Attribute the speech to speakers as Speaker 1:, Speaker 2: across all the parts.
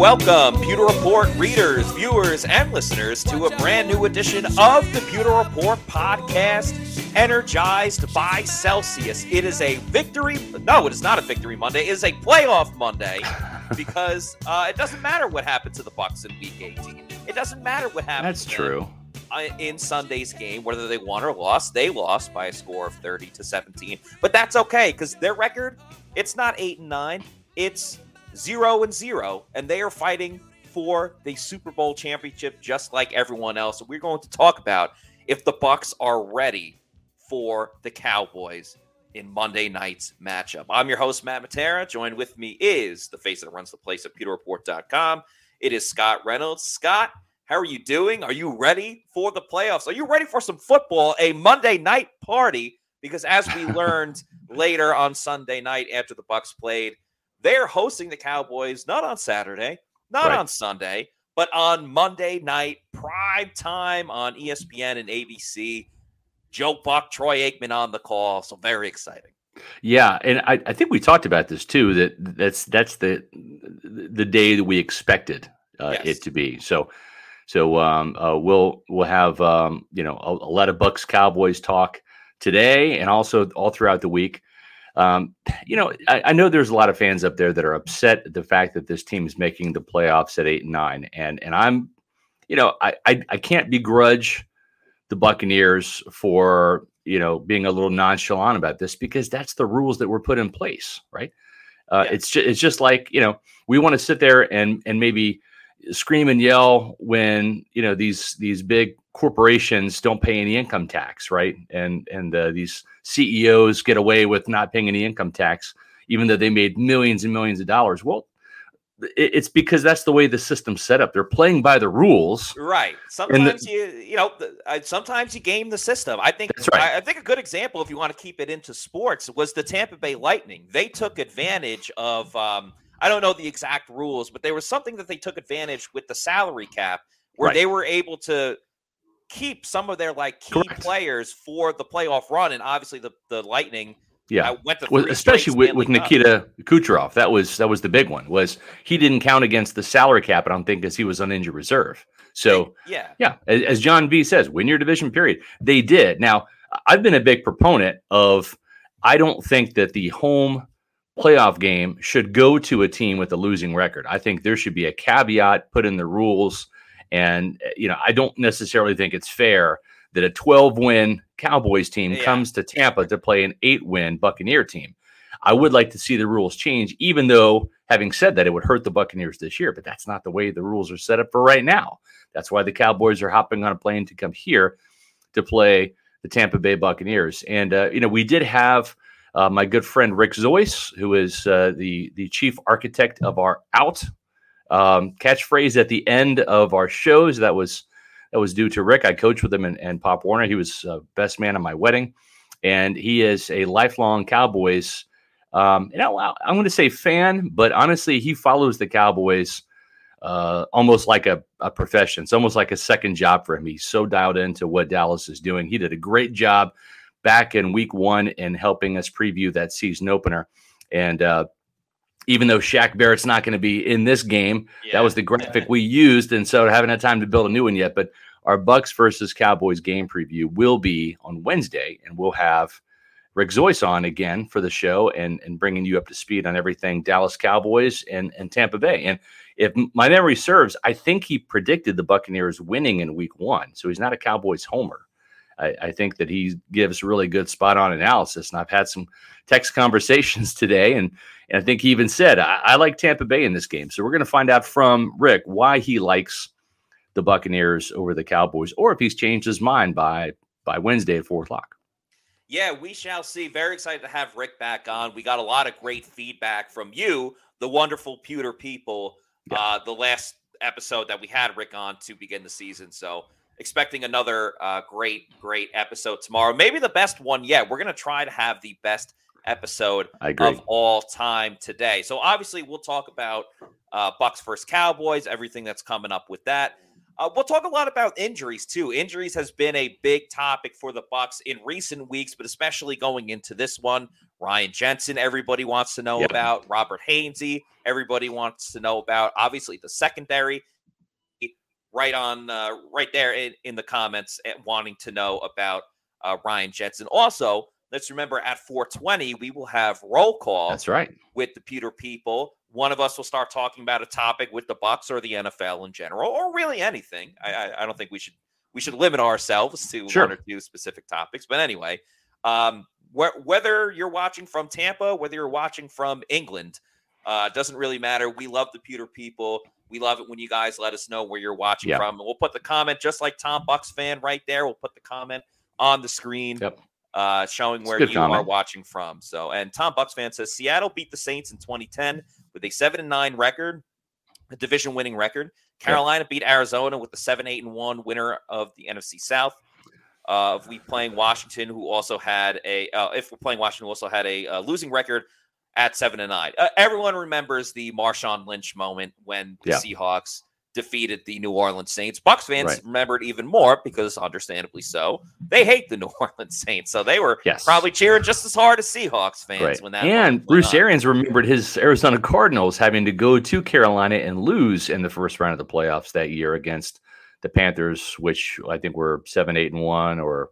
Speaker 1: Welcome, Pewter Report readers, viewers, and listeners to a brand new edition of the Pewter Report podcast, energized by Celsius. It is a victory. No, it is not a victory Monday. It is a playoff Monday because uh, it doesn't matter what happened to the Bucs in Week 18. It doesn't matter what happened.
Speaker 2: That's true.
Speaker 1: uh, in Sunday's game, whether they won or lost, they lost by a score of 30 to 17. But that's okay because their record, it's not eight and nine, it's zero and zero, and they are fighting for the Super Bowl championship just like everyone else. We're going to talk about if the Bucs are ready for the Cowboys in Monday night's matchup. I'm your host, Matt Matera. Joined with me is the face that runs the place at PewterReport.com. It is Scott Reynolds. Scott, how are you doing? Are you ready for the playoffs? Are you ready for some football? A Monday night party? Because as we learned later on Sunday night after the Bucs played, they're hosting the Cowboys not on Saturday, not
Speaker 2: Right.
Speaker 1: on Sunday, but on Monday night, prime time on ESPN and ABC. Joe Buck, Troy Aikman on the call. So very exciting.
Speaker 2: Yeah, and I, I think we talked about this too. That that's that's the the day that we expected uh,
Speaker 1: Yes.
Speaker 2: it to be. So so um, uh, we'll we'll have um, you know a, a lot of Bucs Cowboys talk today, and also all throughout the week. Um, you know, I, I know there's a lot of fans up there that are upset at the fact that this team is making the playoffs at eight and nine, and and I'm, you know, I I, I can't begrudge the Buccaneers for you know being a little nonchalant about this because that's the rules that were put in place, right? Uh,
Speaker 1: Yeah.
Speaker 2: It's just it's just like you know we want to sit there and and maybe scream and yell when you know these these big corporations don't pay any income tax, right? And and uh, these CEOs get away with not paying any income tax, even though they made millions and millions of dollars. Well, it, it's because that's the way the system's set up. They're playing by the rules.
Speaker 1: Right. Sometimes you you know uh, sometimes you game the system. I think
Speaker 2: That's right.
Speaker 1: I, I think a good example, if you want to keep it into sports, was the Tampa Bay Lightning. They took advantage of um, I don't know the exact rules, but there was something that they took advantage with the salary cap where
Speaker 2: Right.
Speaker 1: they were able to keep some of their like key
Speaker 2: Correct.
Speaker 1: players for the playoff run, and obviously the the Lightning.
Speaker 2: Yeah.
Speaker 1: went to
Speaker 2: Well, especially with, with Nikita Kucherov. That was that was the big one. Was he didn't count against the salary cap? I don't think because he was on injured reserve. So
Speaker 1: yeah,
Speaker 2: yeah, as, as John V says, win your division. Period. They did. Now I've been a big proponent of. I don't think that the home playoff game should go to a team with a losing record. I think there should be a caveat put in the rules, and uh, you know I don't necessarily think it's fair that a 12 win Cowboys team
Speaker 1: Yeah.
Speaker 2: comes to Tampa to play an eight win Buccaneer team. I would like to see the rules change, even though, having said that, it would hurt the Buccaneers this year. But that's not the way the rules are set up for right now. That's why the Cowboys are hopping on a plane to come here to play the Tampa Bay Buccaneers. And uh, you know, we did have uh, my good friend Rick Zoyce, who is uh, the the chief architect of our out um, catchphrase at the end of our shows. That was that was due to Rick. I coached with him and, and Pop Warner. He was uh, best man at my wedding, and he is a lifelong Cowboys. Um, you know, I- I'm going to say fan, but honestly, he follows the Cowboys uh, almost like a, a profession. It's almost like a second job for him. He's so dialed into what Dallas is doing. He did a great job back in week one in helping us preview that season opener. And uh, even though Shaq Barrett's not going to be in this game, that was the graphic we used. And so I haven't had time to build a new one yet. But our Bucs versus Cowboys game preview will be on Wednesday, and we'll have Rick Zoyce on again for the show and, and bringing you up to speed on everything Dallas Cowboys and, and Tampa Bay. And if my memory serves, I think he predicted the Buccaneers winning in week one. So he's not a Cowboys homer. I, I think that he gives really good spot on analysis. And I've had some text conversations today, and, and I think he even said, I, I like Tampa Bay in this game. So we're going to find out from Rick why he likes the Buccaneers over the Cowboys, or if he's changed his mind by by Wednesday at four o'clock.
Speaker 1: Yeah, we shall see. Very excited to have Rick back on. We got a lot of great feedback from you, the wonderful pewter people,
Speaker 2: Yeah.
Speaker 1: uh, the last episode that we had Rick on to begin the season. So expecting another uh, great, great episode tomorrow. Maybe the best one yet. We're going to try to have the best episode of all time today. So obviously, we'll talk about uh, Bucs versus Cowboys, everything that's coming up with that. Uh, we'll talk a lot about injuries too. Injuries has been a big topic for the Bucs in recent weeks, but especially going into this one. Ryan Jensen, everybody wants to know
Speaker 2: Yep.
Speaker 1: about. Robert Hainsey, everybody wants to know about. Obviously, the secondary, right on, uh, right there in, in the comments, wanting to know about uh, Ryan Jensen. Also, let's remember at 420 we will have roll call
Speaker 2: That's right.
Speaker 1: with the Pewter people. One of us will start talking about a topic with the Bucs or the NFL in general, or really anything. I, I, I don't think we should we should limit ourselves to
Speaker 2: Sure.
Speaker 1: one or two specific topics. But anyway, um, wh- whether you're watching from Tampa, whether you're watching from England, uh, doesn't really matter. We love the Pewter people. We love it when you guys let us know where you're watching
Speaker 2: Yeah.
Speaker 1: from. And we'll put the comment, just like Tom Bucks fan right there. We'll put the comment on the screen
Speaker 2: Yep.
Speaker 1: uh, showing
Speaker 2: It's
Speaker 1: where you are watching from. So, and Tom Bucks fan says Seattle beat the Saints in 2010 with a seven and nine record, a division winning record. Carolina beat Arizona with the seven eight and one winner of the NFC South. Uh, if we playing Washington, who also had a, uh, if we're playing Washington, who also had a uh, losing record at seven and nine. Uh, everyone remembers the Marshawn Lynch moment when the
Speaker 2: Yeah.
Speaker 1: Seahawks defeated the New Orleans Saints. Bucs fans
Speaker 2: Right.
Speaker 1: remember it even more because, understandably so, they hate the New Orleans Saints. So they were
Speaker 2: Yes.
Speaker 1: probably cheering just as hard as Seahawks fans
Speaker 2: Right.
Speaker 1: when that.
Speaker 2: and Bruce. Arians remembered his Arizona Cardinals having to go to Carolina and lose in the first round of the playoffs that year against the Panthers, which I think were seven, eight, and one, or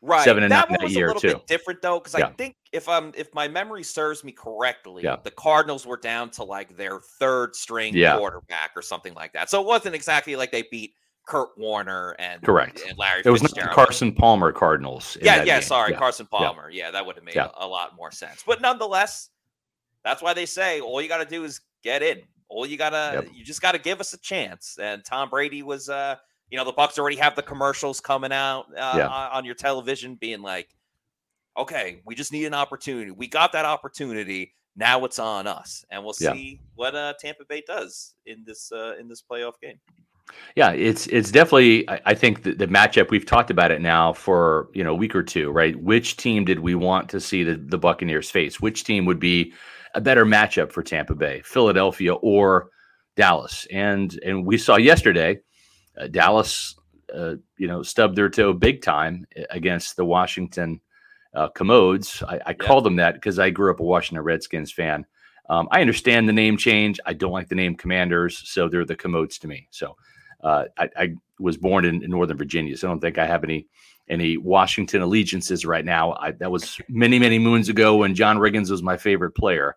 Speaker 1: right.
Speaker 2: seven and
Speaker 1: that
Speaker 2: nine
Speaker 1: one
Speaker 2: that
Speaker 1: was
Speaker 2: year,
Speaker 1: a little
Speaker 2: too.
Speaker 1: bit different though, because I think if um if my memory serves me correctly,
Speaker 2: Yeah.
Speaker 1: the Cardinals were down to like their third string
Speaker 2: Yeah.
Speaker 1: quarterback or something like that. So it wasn't exactly like they beat Kurt Warner and
Speaker 2: Correct.
Speaker 1: and Larry.
Speaker 2: it was not Carson Palmer Cardinals.
Speaker 1: Yeah, yeah,
Speaker 2: game.
Speaker 1: sorry,
Speaker 2: Yeah.
Speaker 1: Carson Palmer. Yeah, that would have made
Speaker 2: Yeah.
Speaker 1: a, a lot more sense. But nonetheless, that's why they say all you got to do is get in. All you gotta,
Speaker 2: Yep.
Speaker 1: you just got to give us a chance. And Tom Brady was, uh, you know, the Bucs already have the commercials coming out uh,
Speaker 2: Yeah.
Speaker 1: on, your television, being like, okay, we just need an opportunity. We got that opportunity. Now it's on us, and we'll
Speaker 2: Yeah.
Speaker 1: see what uh, Tampa Bay does in this uh, in this playoff game.
Speaker 2: Yeah, it's it's definitely. I, I think the, the matchup we've talked about it now for you know a week or two, right? Which team did we want to see the, the Buccaneers face? Which team would be a better matchup for Tampa Bay, Philadelphia, or Dallas? And and we saw yesterday, uh, Dallas, uh, you know, stubbed their toe big time against the Washington uh, Commodes. I, I call them that because I grew up a Washington Redskins fan. Um, I understand the name change. I don't like the name Commanders, so they're the Commodes to me. So uh, I, I was born in, in Northern Virginia, so I don't think I have any any Washington allegiances right now. I, that was many many moons ago when John Riggins was my favorite player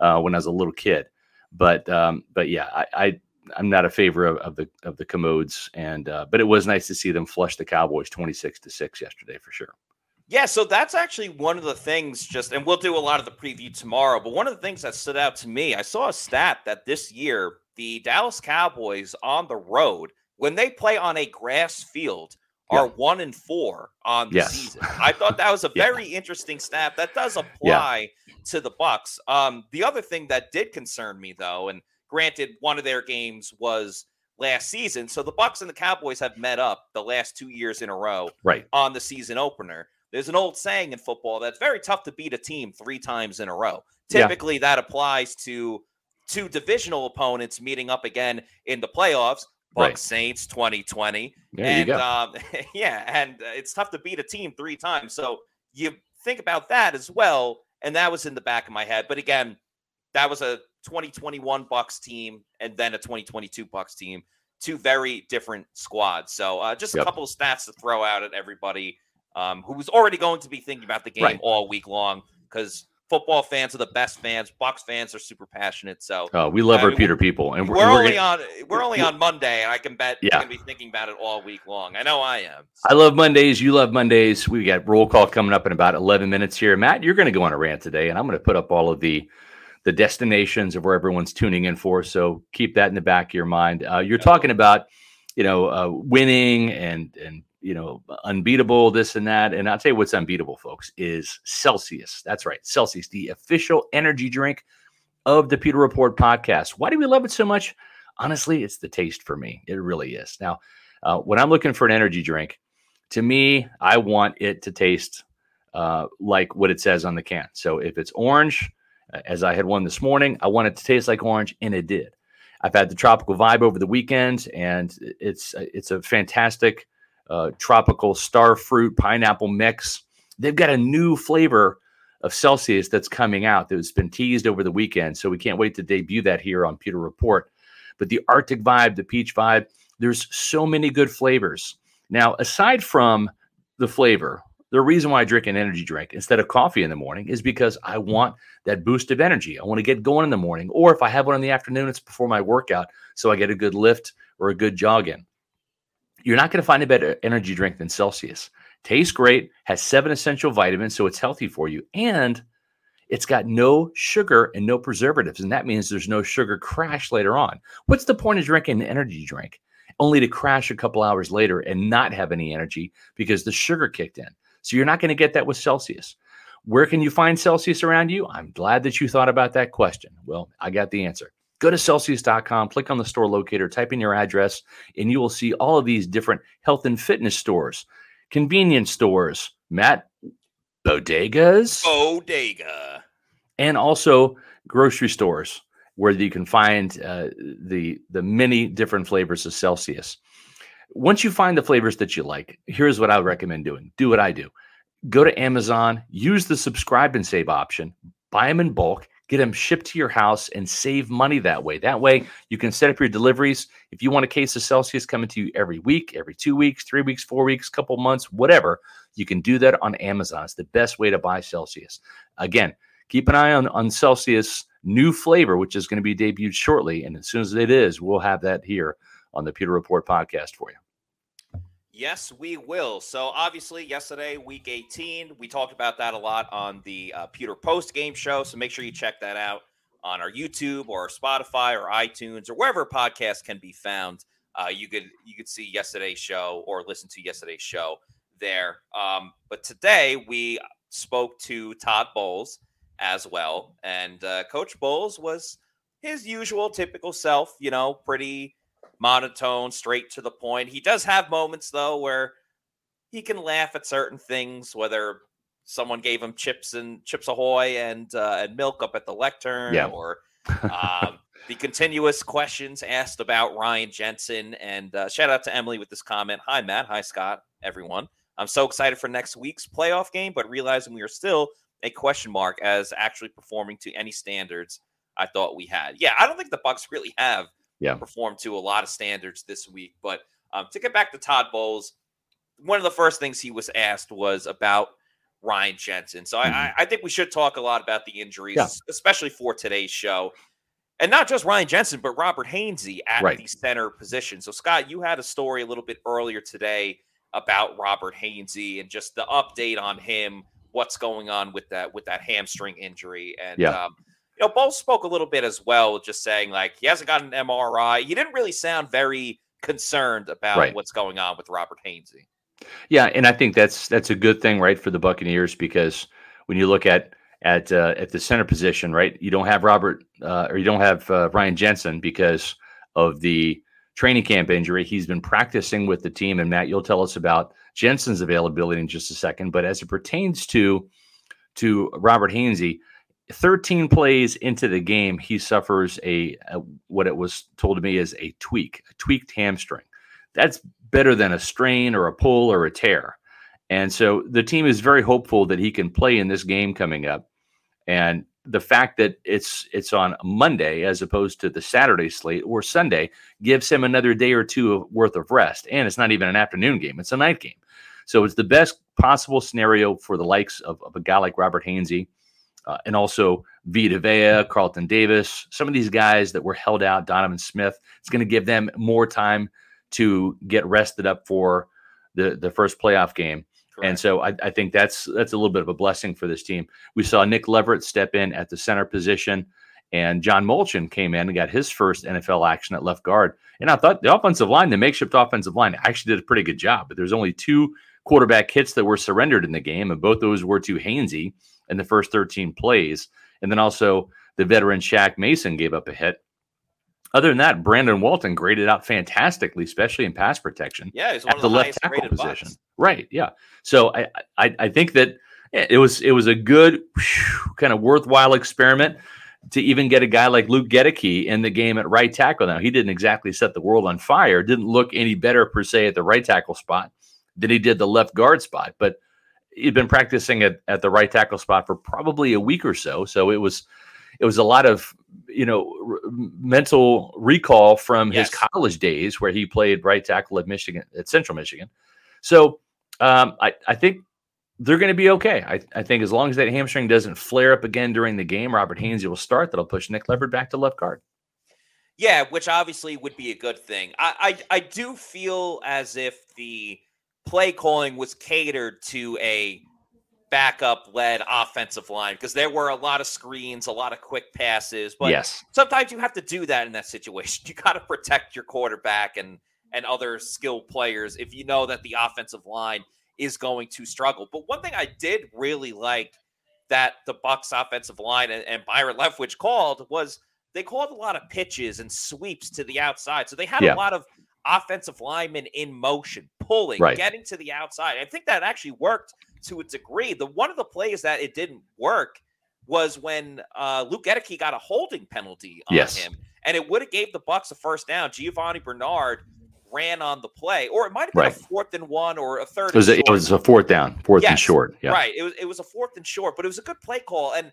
Speaker 2: uh, when I was a little kid. But um, but yeah, I, I I'm not a favor of, of the of the Commodes, and uh, but it was nice to see them flush the Cowboys twenty six to six yesterday for sure.
Speaker 1: Yeah, so that's actually one of the things just and we'll do a lot of the preview tomorrow, but one of the things that stood out to me, I saw a stat that this year the Dallas Cowboys on the road when they play on a grass field are 1 and 4 on the
Speaker 2: Yes.
Speaker 1: season. I thought that was a
Speaker 2: Yeah.
Speaker 1: very interesting stat that does apply to the Bucs. Um the other thing that did concern me though and granted one of their games was last season, so the Bucs and the Cowboys have met up the last 2 years in a row
Speaker 2: Right.
Speaker 1: on the season opener. There's an old saying in football that's very tough to beat a team three times in a row.
Speaker 2: Yeah.
Speaker 1: Typically, that applies to two divisional opponents meeting up again in the playoffs. Bucs
Speaker 2: Right.
Speaker 1: Saints 2020.
Speaker 2: There
Speaker 1: and. Um, yeah, and uh, it's tough to beat a team three times. So you think about that as well. And that was in the back of my head. But again, that was a 2021 Bucs team and then a 2022 Bucs team. Two very different squads. So uh, just a
Speaker 2: Yep.
Speaker 1: couple of stats to throw out at everybody um, who was already going to be thinking about the game
Speaker 2: Right.
Speaker 1: all week long because football fans are the best fans. Bucs fans are super passionate. So
Speaker 2: Uh, we love
Speaker 1: I
Speaker 2: our
Speaker 1: mean,
Speaker 2: Pewter people, and
Speaker 1: we're,
Speaker 2: we're,
Speaker 1: only
Speaker 2: gonna-
Speaker 1: on we're only on Monday, and I can bet
Speaker 2: Yeah.
Speaker 1: you're gonna be thinking about it all week long. I know I am.
Speaker 2: I love Mondays. You love Mondays. We got roll call coming up in about 11 minutes here. Matt, you're going to go on a rant today, and I'm going to put up all of the the destinations of where everyone's tuning in for. So keep that in the back of your mind. Uh, you're talking about you know, uh, winning and and you know, unbeatable, this and that. And I'll tell you what's unbeatable, folks, is Celsius. That's right, Celsius, the official energy drink of the Pewter Report podcast. Why do we love it so much? Honestly, it's the taste for me. It really is. Now, uh, when I'm looking for an energy drink, to me, I want it to taste uh, like what it says on the can. So if it's orange, as I had one this morning, I want it to taste like orange, and it did. I've had the tropical vibe over the weekend, and it's it's a fantastic uh, tropical star fruit pineapple mix. They've got a new flavor of Celsius that's coming out that's been teased over the weekend, so we can't wait to debut that here on Pewter Report. But the Arctic vibe, the peach vibe, there's so many good flavors. Now, aside from the flavor, the reason why I drink an energy drink instead of coffee in the morning is because I want that boost of energy. I want to get going in the morning, or if I have one in the afternoon, it's before my workout, so I get a good lift or a good jog in. You're not going to find a better energy drink than Celsius. Tastes great, has seven essential vitamins, so it's healthy for you, and it's got no sugar and no preservatives, and that means there's no sugar crash later on. What's the point of drinking an energy drink? Only to crash a couple hours later and not have any energy because the sugar kicked in. So you're not going to get that with Celsius. Where can you find Celsius around you? I'm glad that you thought about that question. Well, I got the answer. Go to Celsius.com, click on the store locator, type in your address, and you will see all of these different health and fitness stores, convenience stores, Matt, bodegas,
Speaker 1: Bodega.
Speaker 2: and also grocery stores where you can find uh, the the many different flavors of Celsius. Once you find the flavors that you like, here's what I would recommend doing. Do what I do. Go to Amazon, use the subscribe and save option, buy them in bulk, get them shipped to your house, and save money that way. That way, you can set up your deliveries. If you want a case of Celsius coming to you every week, every two weeks, three weeks, four weeks, couple months, whatever, you can do that on Amazon. It's the best way to buy Celsius. Again, keep an eye on, on Celsius new flavor, which is going to be debuted shortly. And as soon as it is, we'll have that here on the Pewter Report podcast for you.
Speaker 1: Yes, we will. So obviously, yesterday, week 18, we talked about that a lot on the uh, Pewter Post Game Show. So make sure you check that out on our YouTube or Spotify or iTunes or wherever podcasts can be found. Uh, you could you could see yesterday's show or listen to yesterday's show there. Um, but today we spoke to Todd Bowles as well, and uh, Coach Bowles was his usual typical self. You know, pretty monotone, straight to the point. He does have moments though where he can laugh at certain things, whether someone gave him chips and chips ahoy and uh, and milk up at the lectern,
Speaker 2: Yeah.
Speaker 1: or um, the continuous questions asked about Ryan Jensen. And uh, shout out to Emily with this comment. Hi Matt. Hi Scott. Everyone. I'm so excited for next week's playoff game, but realizing we are still a question mark as actually performing to any standards I thought we had. Yeah, I don't think the Bucs really have
Speaker 2: Yeah.
Speaker 1: performed to a lot of standards this week. But um, to get back to Todd Bowles, one of the first things he was asked was about Ryan Jensen. So I, I, I think we should talk a lot about the injuries,
Speaker 2: Yeah.
Speaker 1: especially for today's show. And not just Ryan Jensen, but Robert Hainsey at
Speaker 2: Right.
Speaker 1: the center position. So, Scott, you had a story a little bit earlier today about Robert Hainsey and just the update on him, what's going on with that with that hamstring injury. And
Speaker 2: Yeah.
Speaker 1: um, you know, Bowles spoke a little bit as well, just saying like he hasn't got an MRI. He didn't really sound very concerned about
Speaker 2: Right.
Speaker 1: what's going on with Robert Hainsey.
Speaker 2: Yeah, and I think that's that's a good thing, right, for the Buccaneers because when you look at at uh, at the center position, right, you don't have Robert uh, or you don't have uh, Ryan Jensen because of the training camp injury. He's been practicing with the team, and Matt, you'll tell us about Jensen's availability in just a second. But as it pertains to to Robert Hainsey, 13 plays into the game, he suffers a, a what it was told to me is a tweak, a tweaked hamstring. That's better than a strain or a pull or a tear. And so the team is very hopeful that he can play in this game coming up. And the fact that it's it's on Monday as opposed to the Saturday slate or Sunday gives him another day or two of worth of rest. And it's not even an afternoon game; it's a night game. So it's the best possible scenario for the likes of, of a guy like Robert Hainsey, uh, and also Vita Vea, Carlton Davis, some of these guys that were held out, Donovan Smith. It's going to give them more time to get rested up for the the first playoff game. And so I, I think that's that's a little bit of a blessing for this team. We saw Nick Leverett step in at the center position, And John Molchon came in and got his first NFL action at left guard. And I thought the offensive line, the makeshift offensive line, actually did a pretty good job. But there's only two quarterback hits that were surrendered in the game, and both those were to Hainsey in the first 13 plays. And then also the veteran Shaq Mason gave up a hit. Other than that, Brandon Walton graded out fantastically, especially in pass protection.
Speaker 1: Yeah, he's
Speaker 2: at the,
Speaker 1: the,
Speaker 2: left tackle position. Right. Yeah. So I, I I think that it was it was a good whew, kind of worthwhile experiment to even get a guy like Luke Goedeke in the game at right tackle. Now he didn't exactly set the world on fire. Didn't look any better per se at the right tackle spot than he did the left guard spot. But he'd been practicing at, at the right tackle spot for probably a week or so. So it was it was a lot of you know r- mental recall from
Speaker 1: Yes.
Speaker 2: his college days where he played right tackle at Michigan at Central Michigan. So um, I I think they're going to be okay. I, I think as long as that hamstring doesn't flare up again during the game, Robert Hainsey will start. That'll push Nick Leverett back to left guard.
Speaker 1: Yeah, which obviously would be a good thing. I, I I do feel as if the play calling was catered to a backup led offensive line because there were a lot of screens, a lot of quick passes. But
Speaker 2: yes,
Speaker 1: sometimes you have to do that in that situation. You got to protect your quarterback and and other skilled players if you know that the offensive line is going to struggle. But one thing I did really like that the Bucs offensive line and, and Byron Leftwich called was they called a lot of pitches and sweeps to the outside. So they had
Speaker 2: Yeah.
Speaker 1: a lot of offensive linemen in motion, pulling,
Speaker 2: Right.
Speaker 1: getting to the outside. I think that actually worked to a degree. The one of the plays that it didn't work was when uh, Luke Goedeke got a holding penalty on
Speaker 2: Yes.
Speaker 1: him, and it would have gave the Bucs a first down. Giovanni Bernard ran on the play, or it might have been
Speaker 2: Right.
Speaker 1: a fourth and one or a third.
Speaker 2: it was
Speaker 1: and
Speaker 2: a, it was a fourth down, fourth and short. Yeah,
Speaker 1: Right. It was it was a fourth and short, but it was a good play call. And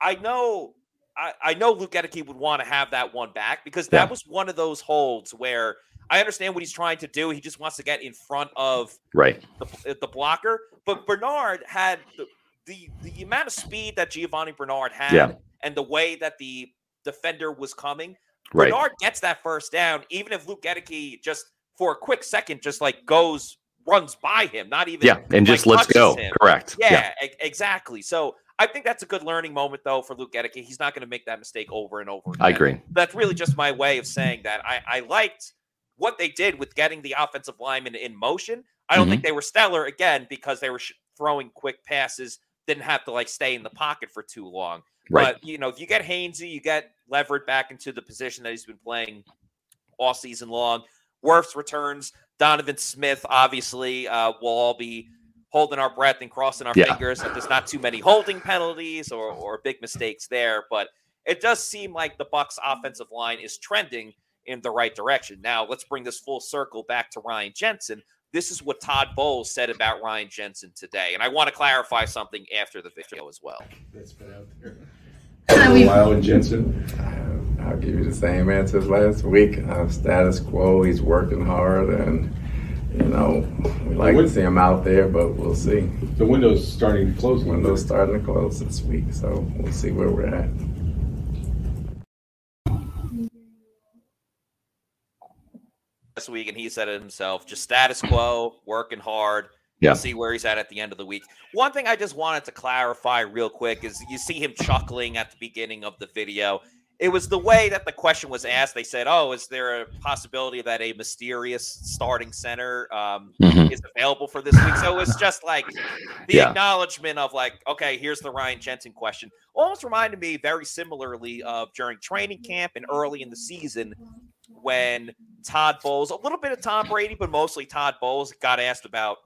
Speaker 1: I know I, I know Luke Goedeke would want to have that one back because that
Speaker 2: Yeah.
Speaker 1: was one of those holds where I understand what he's trying to do. He just wants to get in front of
Speaker 2: right.
Speaker 1: the, the blocker. But Bernard had the, the the amount of speed that Giovanni Bernard had
Speaker 2: Yeah.
Speaker 1: and the way that the defender was coming.
Speaker 2: Right.
Speaker 1: Bernard gets that first down, even if Luke Goedeke just for a quick second just like goes runs by him, not even
Speaker 2: Yeah, and just
Speaker 1: like,
Speaker 2: let's go.
Speaker 1: him.
Speaker 2: Correct.
Speaker 1: Yeah, e- exactly. So I think that's a good learning moment though for Luke Goedeke. He's not going to make that mistake over and over. Again.
Speaker 2: I agree.
Speaker 1: That's really just my way of saying that. I, I liked what they did with getting the offensive lineman in motion. I don't
Speaker 2: Mm-hmm.
Speaker 1: think they were stellar again because they were sh- throwing quick passes, didn't have to like stay in the pocket for too long.
Speaker 2: Right.
Speaker 1: But you know, if you get Hainsey, you get Leverett back into the position that he's been playing all season long. Wirfs returns. Donovan Smith, obviously, uh, will all be holding our breath and crossing our
Speaker 2: Yeah.
Speaker 1: fingers that there's not too many holding penalties or, or big mistakes there. But it does seem like the Bucs offensive line is trending in the right direction. Now let's bring this full circle back to Ryan Jensen. This is what Todd Bowles said about Ryan Jensen today. And I want to clarify something after the video as well.
Speaker 3: that's been out there. For a while in Jensen.
Speaker 4: I'll give you the same answer as last week. Uh, status quo. He's working hard, and you know we like to see him out there, but we'll see.
Speaker 3: The window's starting to close. a little
Speaker 4: Window's starting to close this week, so we'll see where we're at.
Speaker 1: This week, and he said it himself just status quo, working hard.
Speaker 2: Yeah.
Speaker 1: We'll see where he's at at the end of the week. One thing I just wanted to clarify real quick is you see him chuckling at the beginning of the video. It was the way that the question was asked. They said, "Oh, is there a possibility that a mysterious starting center um,
Speaker 2: Mhm.
Speaker 1: is available for this week?" So it was just like the
Speaker 2: Yeah.
Speaker 1: acknowledgement of like, okay, here's the Ryan Jensen question. Almost reminded me very similarly of during training camp and early in the season when Todd Bowles, a little bit of Tom Brady, but mostly Todd Bowles, got asked about,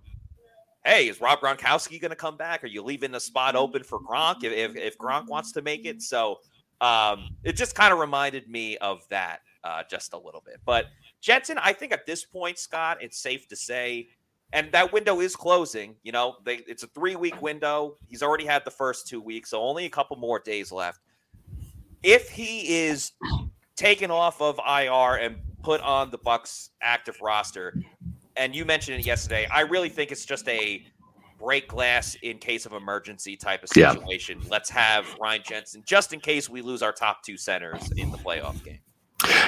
Speaker 1: hey, is Rob Gronkowski going to come back? Are you leaving the spot open for Gronk if, if, if Gronk wants to make it? So um, it just kind of reminded me of that uh, just a little bit. But Jensen, I think at this point, Scott, it's safe to say, and that window is closing. You know, they, it's a three week window. He's already had the first two weeks, so only a couple more days left. If he is taken off of IR and put on the Bucs active roster, and you mentioned it yesterday, I really think it's just a break glass in case of emergency type of
Speaker 2: Yeah.
Speaker 1: situation. Let's have Ryan Jensen just in case we lose our top two centers in the playoff game.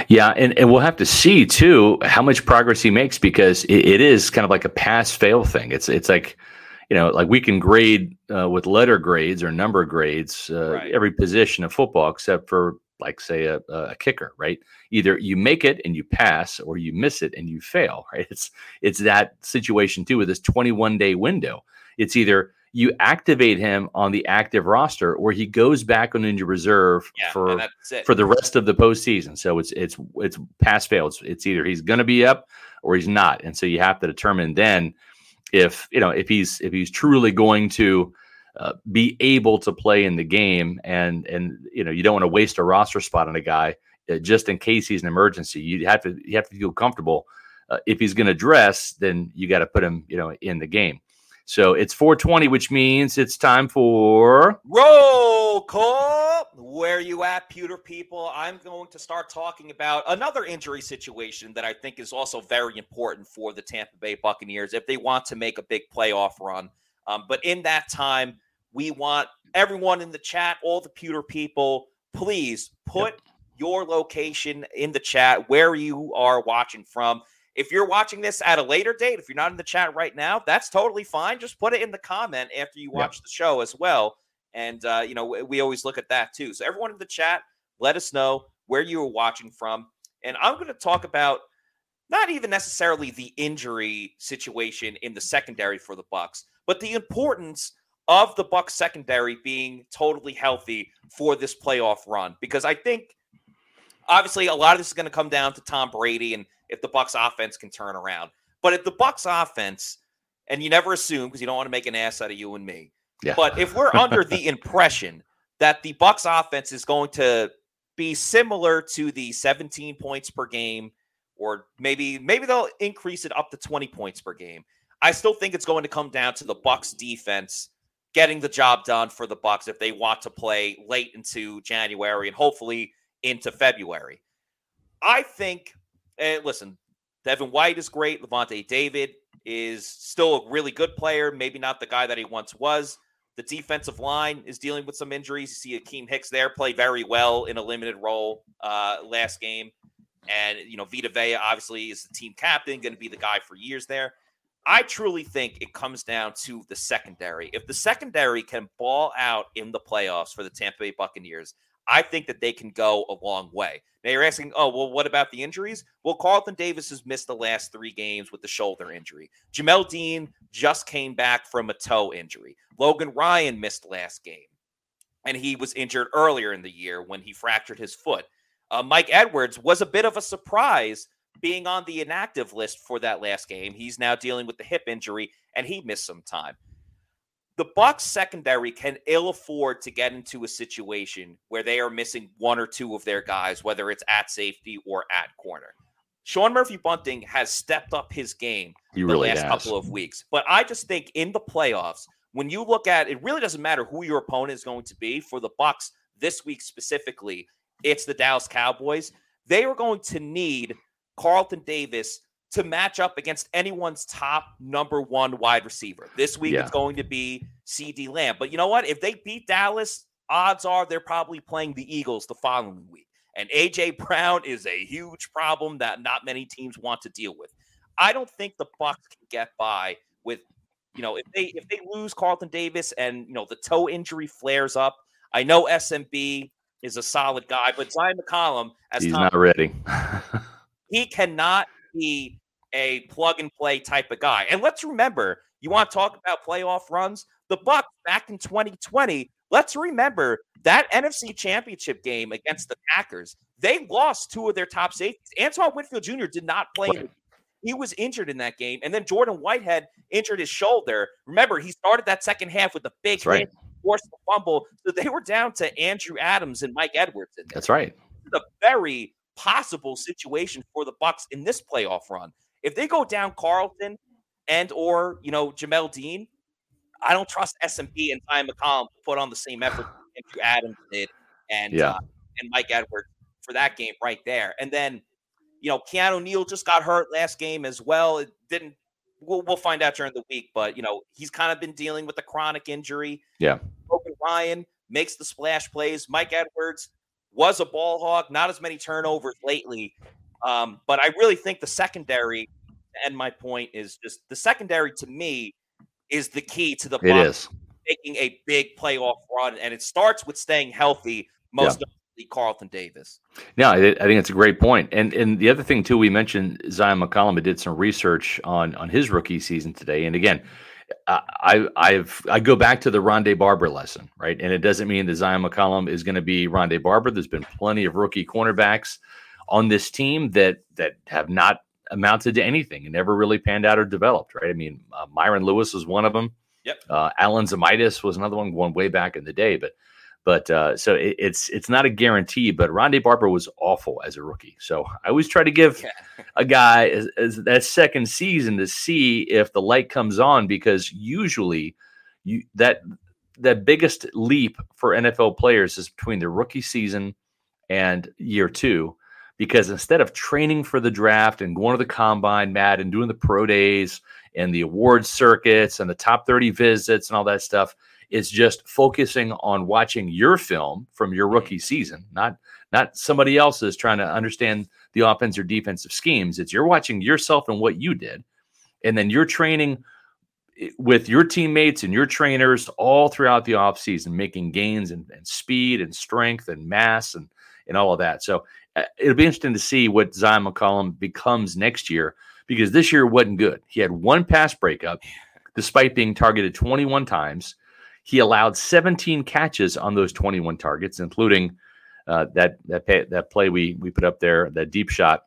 Speaker 2: Yeah, and, and we'll have to see too how much progress he makes because it, it is kind of like a pass fail thing. It's it's like you know like we can grade uh, with letter grades or number grades uh,
Speaker 1: Right.
Speaker 2: every position of football except for like say a, a kicker, right? Either you make it and you pass, or you miss it and you fail, right? It's it's that situation too with this 21 day window. It's either you activate him on the active roster, or he goes back on injured reserve
Speaker 1: Yeah,
Speaker 2: for
Speaker 1: and that's it.
Speaker 2: for the rest of the postseason. So it's it's it's pass fail. It's, it's either he's going to be up or he's not, and so you have to determine then if you know if he's if he's truly going to uh, be able to play in the game, and and you know you don't want to waste a roster spot on a guy uh, just in case he's an emergency. You have to you have to feel comfortable. Uh, if he's going to dress, then you got to put him you know in the game. So it's 420, which means it's time for
Speaker 1: Roll call. Where you at, pewter people? I'm going to start talking about another injury situation that I think is also very important for the Tampa Bay Buccaneers if they want to make a big playoff run. Um, but in that time, we want everyone in the chat, all the pewter people, please put your location in the chat where you are watching from. If you're watching this at a later date, if you're not in the chat right now, that's totally fine. Just put it in the comment after you watch the show as well. And, uh, you know, we, we always look at that too. So, everyone in the chat, let us know where you are watching from. And I'm going to talk about not even necessarily the injury situation in the secondary for the Bucs, but the importance of the Bucs secondary being totally healthy for this playoff run. Because I think obviously a lot of this is going to come down to Tom Brady and if the Bucs offense can turn around. But if the Bucs offense, and you never assume because you don't want to make an ass out of you and me.
Speaker 2: Yeah.
Speaker 1: But if we're under the impression that the Bucs offense is going to be similar to the 17 points per game, or maybe maybe they'll increase it up to 20 points per game. I still think it's going to come down to the Bucs defense getting the job done for the Bucs if they want to play late into January and hopefully into February. I think listen, Devin White is great. Lavonte David is still a really good player, maybe not the guy that he once was. The defensive line is dealing with some injuries. You see Akiem Hicks there play very well in a limited role uh, last game. And, you know, Vita Vea obviously is the team captain, going to be the guy for years there. I truly think it comes down to the secondary. If the secondary can ball out in the playoffs for the Tampa Bay Buccaneers, I think that they can go a long way. Now you're asking, oh, well, what about the injuries? Well, Carlton Davis has missed the last three games with the shoulder injury. Jamel Dean just came back from a toe injury. Logan Ryan missed last game, and he was injured earlier in the year when he fractured his foot. Uh, Mike Edwards was a bit of a surprise being on the inactive list for that last game. He's now dealing with the hip injury, and he missed some time the Bucs secondary can ill afford to get into a situation where they are missing one or two of their guys, whether it's at safety or at corner. Sean Murphy Bunting has stepped up his game
Speaker 2: He
Speaker 1: the
Speaker 2: really
Speaker 1: last
Speaker 2: has.
Speaker 1: couple of weeks. But I just think in the playoffs, when you look at it, really doesn't matter who your opponent is going to be for the Bucs this week specifically. It's the Dallas Cowboys. They are going to need Carlton Davis to match up against anyone's top number one wide receiver. This week
Speaker 2: Yeah.
Speaker 1: it's going to be CeeDee Lamb. But you know what? If they beat Dallas, odds are they're probably playing the Eagles the following week. And AJ Brown is a huge problem that not many teams want to deal with. I don't think the Bucs can get by with, you know, if they if they lose Carlton Davis and you know the toe injury flares up. I know SMB is a solid guy, but Zyon McCollum, as
Speaker 2: He's
Speaker 1: Tom
Speaker 2: not ready.
Speaker 1: he cannot be a plug and play type of guy. And let's remember, you want to talk about playoff runs? The Bucs back in 2020. Let's remember that NFC Championship game against the Packers. They lost two of their top safeties. Antoine Winfield Jr. did not play. the- He was injured in that game, and then Jordan Whitehead injured his shoulder. Remember, he started that second half with a big
Speaker 2: That's right.
Speaker 1: forced the fumble. So they were down to Andrew Adams and Mike Edwards in there
Speaker 2: That's right.
Speaker 1: is a very possible situation for the Bucs in this playoff run. If they go down Carlton and or you know Jamel Dean, I don't trust SMB and Ty McCollum to put on the same effort Andrew Adams did and
Speaker 2: Yeah.
Speaker 1: uh, and Mike Edwards for that game right there. And then you know Keanu Neal just got hurt last game as well. It didn't. We'll, we'll find out during the week, but you know he's kind of been dealing with a chronic injury.
Speaker 2: Yeah.
Speaker 1: Logan Ryan makes the splash plays. Mike Edwards was a ball hog, not as many turnovers lately. Um, but I really think the secondary, and my point is just the secondary to me is the key to the
Speaker 2: it is.
Speaker 1: Making a big playoff run, and it starts with staying healthy most of Carlton Davis.
Speaker 2: Yeah, I, I think it's a great point. And and the other thing too, we mentioned Zyon McCollum. Did some research on on his rookie season today, and again, I I've I go back to the Rondé Barber lesson, right? And it doesn't mean that Zyon McCollum is going to be Rondé Barber. There's been plenty of rookie cornerbacks on this team that that have not amounted to anything and never really panned out or developed, right? I mean, uh, Myron Lewis was one of them.
Speaker 1: Yep.
Speaker 2: Uh, Alan Zemaitis was another one going way back in the day, but but uh, so it, it's it's not a guarantee. But Rondé Barber was awful as a rookie, so I always try to give yeah. a guy as, as that second season to see if the light comes on because usually you that that biggest leap for NFL players is between the rookie season and year two because instead of training for the draft and going to the combine, Matt, and doing the pro days and the award circuits and the top 30 visits and all that stuff, it's just focusing on watching your film from your rookie season, not not somebody else's trying to understand the offense or defensive schemes. It's you're watching yourself and what you did, and then you're training eh, with your teammates and your trainers all throughout the offseason, making gains and, and speed and strength and mass and and all of that. So uh, it'll be interesting to see what Zyon McCollum becomes next year because this year wasn't good. He had one pass breakup despite being targeted 21 times. He allowed 17 catches on those 21 targets, including uh, that that pay, that play we we put up there, that deep shot,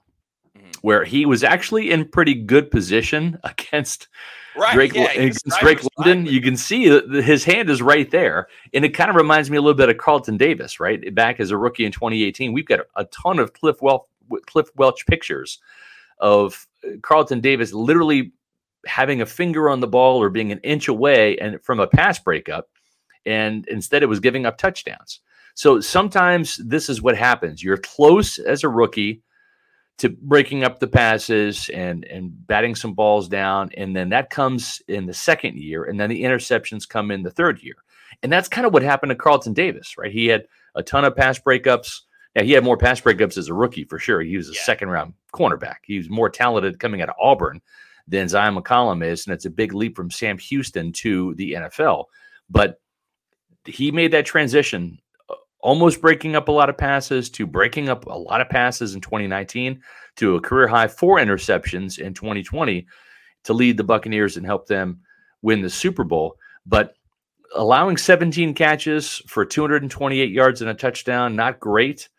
Speaker 2: mm-hmm. where he was actually in pretty good position against
Speaker 1: right,
Speaker 2: Drake,
Speaker 1: yeah,
Speaker 2: against Drake London. You can see his hand is right there, and it kind of reminds me a little bit of Carlton Davis, right? Back as a rookie in 2018, we've got a ton of Cliff Welch Cliff Welch pictures of uh, Carlton Davis literally having a finger on the ball or being an inch away and from a pass breakup, and instead it was giving up touchdowns. So sometimes this is what happens. You're close as a rookie to breaking up the passes and and batting some balls down, and then that comes in the second year, and then the interceptions come in the third year, and that's kind of what happened to Carlton Davis, right? He had a ton of pass breakups. Yeah, he had more pass breakups as a rookie for sure. He was a yeah. second round cornerback. He was more talented coming out of Auburn than Zyon McCollum is, and it's a big leap from Sam Houston to the NFL. But he made that transition, uh, almost breaking up a lot of passes to breaking up a lot of passes in 2019 to a career high four interceptions in 2020 to lead the Buccaneers and help them win the Super Bowl. But allowing 17 catches for 228 yards and a touchdown, not great.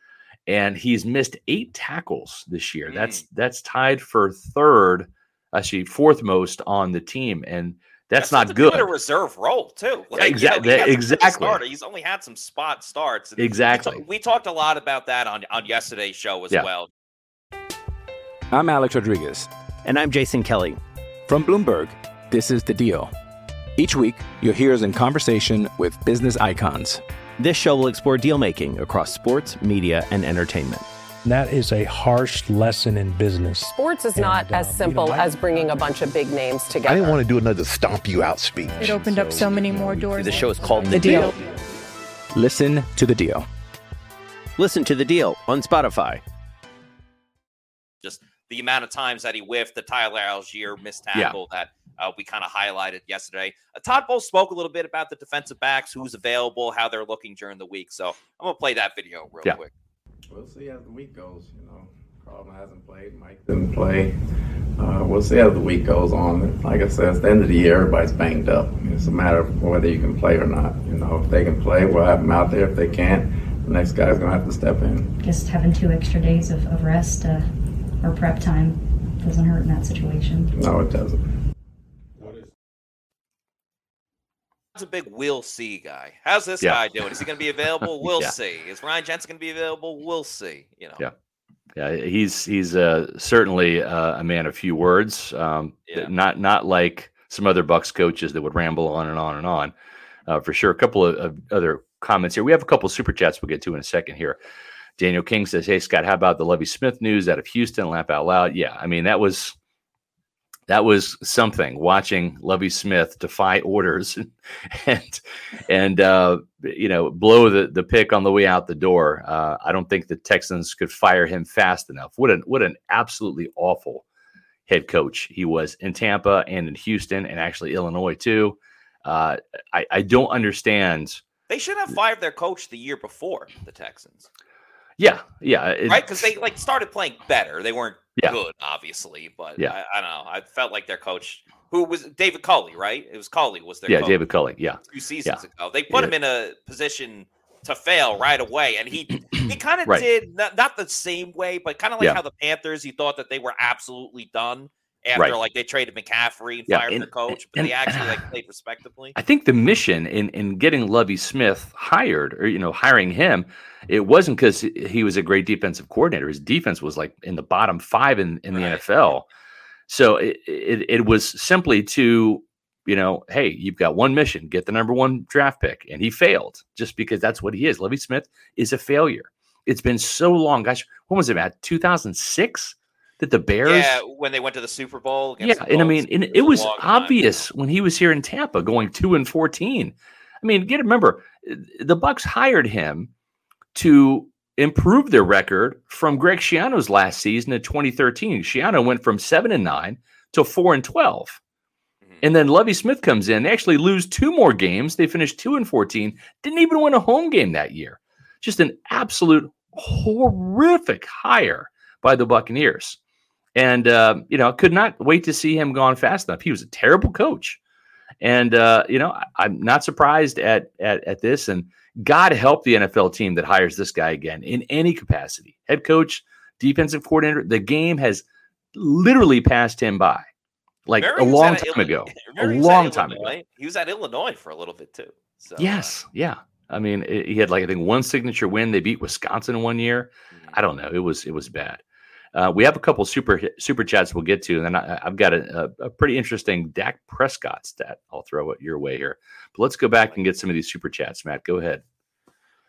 Speaker 2: And he's missed eight tackles this year. Mm. That's that's tied for third actually fourth most on the team, and that's, that's not good.
Speaker 1: A reserve role too.
Speaker 2: Like, exactly. You know, exactly.
Speaker 1: He's only had some spot starts.
Speaker 2: exactly.
Speaker 1: We, t- we, talked a lot about that on on yesterday's show as yeah. well.
Speaker 5: I'm Alex Rodriguez,
Speaker 6: and I'm Jason Kelly
Speaker 5: from Bloomberg. This is the Deal. Each week, you'll hear us in conversation with business icons.
Speaker 6: This show will explore deal making across sports, media, and entertainment
Speaker 7: that is a harsh lesson in business.
Speaker 8: Sports is and, not as simple you know, as bringing a bunch of big names together.
Speaker 9: I didn't want to do another stomp you out speech.
Speaker 10: It opened so, up so many more doors.
Speaker 6: The show is called
Speaker 10: The, the deal.
Speaker 5: deal. Listen to the deal.
Speaker 6: Listen to the deal on Spotify.
Speaker 1: Just the amount of times that he whiffed the Tyler Allgeier missed tackle yeah. that uh, we kind of highlighted yesterday. Uh, Todd Bowles spoke a little bit about the defensive backs, who's available, how they're looking during the week. So I'm going to play that video real yeah. quick.
Speaker 4: We'll see how the week goes. You know, Carlton hasn't played. Mike didn't play. Uh, we'll see how the week goes on. Like I said, it's the end of the year. Everybody's banged up. It's a matter of whether you can play or not. You know, if they can play, we'll have them out there. If they can't, the next guy's gonna have to step in.
Speaker 11: Just having two extra days of, of rest uh, or prep time doesn't hurt in that situation.
Speaker 4: No, it doesn't.
Speaker 1: A big we'll see guy. How's this yeah. guy doing? Is he going to be available? We'll yeah. see. Is Ryan Jensen going to be available? We'll see. You know.
Speaker 2: Yeah. Yeah, he's he's uh, certainly uh, a man of few words. Um, yeah. Not not like some other Bucs coaches that would ramble on and on and on. Uh, for sure. A couple of, of, other comments here. We have a couple super chats we'll get to in a second here. Daniel King says, "Hey Scott, how about the Lovie Smith news out of Houston? Laugh out loud." Yeah, I mean that was that was something watching Lovie Smith defy orders and and uh, you know blow the the pick on the way out the door. Uh, I don't think the Texans could fire him fast enough. What an what an absolutely awful head coach he was in Tampa and in Houston and actually Illinois too. Uh, I, I don't understand.
Speaker 1: They should have fired their coach the year before the Texans.
Speaker 2: Yeah, yeah, it,
Speaker 1: right? Because they like started playing better. They weren't
Speaker 2: Yeah.
Speaker 1: good, obviously, but
Speaker 2: Yeah.
Speaker 1: I, I don't know. I felt like their coach, who was David Culley, right? It was Culley was their
Speaker 2: yeah,
Speaker 1: coach
Speaker 2: David Culley. Yeah,
Speaker 1: two seasons
Speaker 2: Yeah.
Speaker 1: ago. They put
Speaker 2: Yeah.
Speaker 1: him in a position to fail right away, and he he kind of
Speaker 2: Right.
Speaker 1: did not, not the same way, but kind of like how the Panthers, you thought that they were absolutely done after
Speaker 2: Right.
Speaker 1: like they traded McCaffrey and
Speaker 2: Yeah,
Speaker 1: fired
Speaker 2: and-
Speaker 1: their coach, but
Speaker 2: and-
Speaker 1: they actually like played respectably.
Speaker 2: I think the mission in in getting Lovie Smith hired, or you know, hiring him, it wasn't because he was a great defensive coordinator. His defense was like in the bottom five in in the
Speaker 1: Right.
Speaker 2: NFL. So it, it it was simply to you know, hey, you've got one mission, get the number one draft pick, and he failed just because that's what he is. Lovie Smith is a failure. It's been so long, gosh. When was it, Matt? Two thousand six. That the Bears,
Speaker 1: Yeah, when they went to the Super Bowl.
Speaker 2: yeah, and I mean, and it was
Speaker 1: long time.
Speaker 2: obvious when he was here in Tampa, going two and fourteen. I mean, get remember, the Bucs hired him to improve their record from Greg Schiano's last season in 2013. Schiano went from seven and nine to four and 12
Speaker 1: Mhm.
Speaker 2: and then Lovie Smith comes in. They actually lose two more games. They finished two and fourteen. Didn't even win a home game that year. Just an absolute horrific hire by the Buccaneers. And um, you know, could not wait to see him gone fast enough. He was a terrible coach, and uh, you know, I, I'm not surprised at, at at this. And God help the NFL team that hires this guy again in any capacity, head coach, defensive coordinator. The game has literally passed him by, like
Speaker 1: Remember
Speaker 2: a long time ago. A
Speaker 1: remember he was at
Speaker 2: long time ago.
Speaker 1: He was at Illinois for a little bit too. So, uh,
Speaker 2: Yes, yeah. I mean, i- he had like I think one signature win. They beat Wisconsin one year.
Speaker 1: Mhm.
Speaker 2: I don't know. It was it was bad. Uh, we have a couple super super chats we'll get to, and then I, I've got a, a, pretty interesting Dak Prescott stat. I'll throw it your way here. But let's go back and get some of these super chats. Matt, go ahead.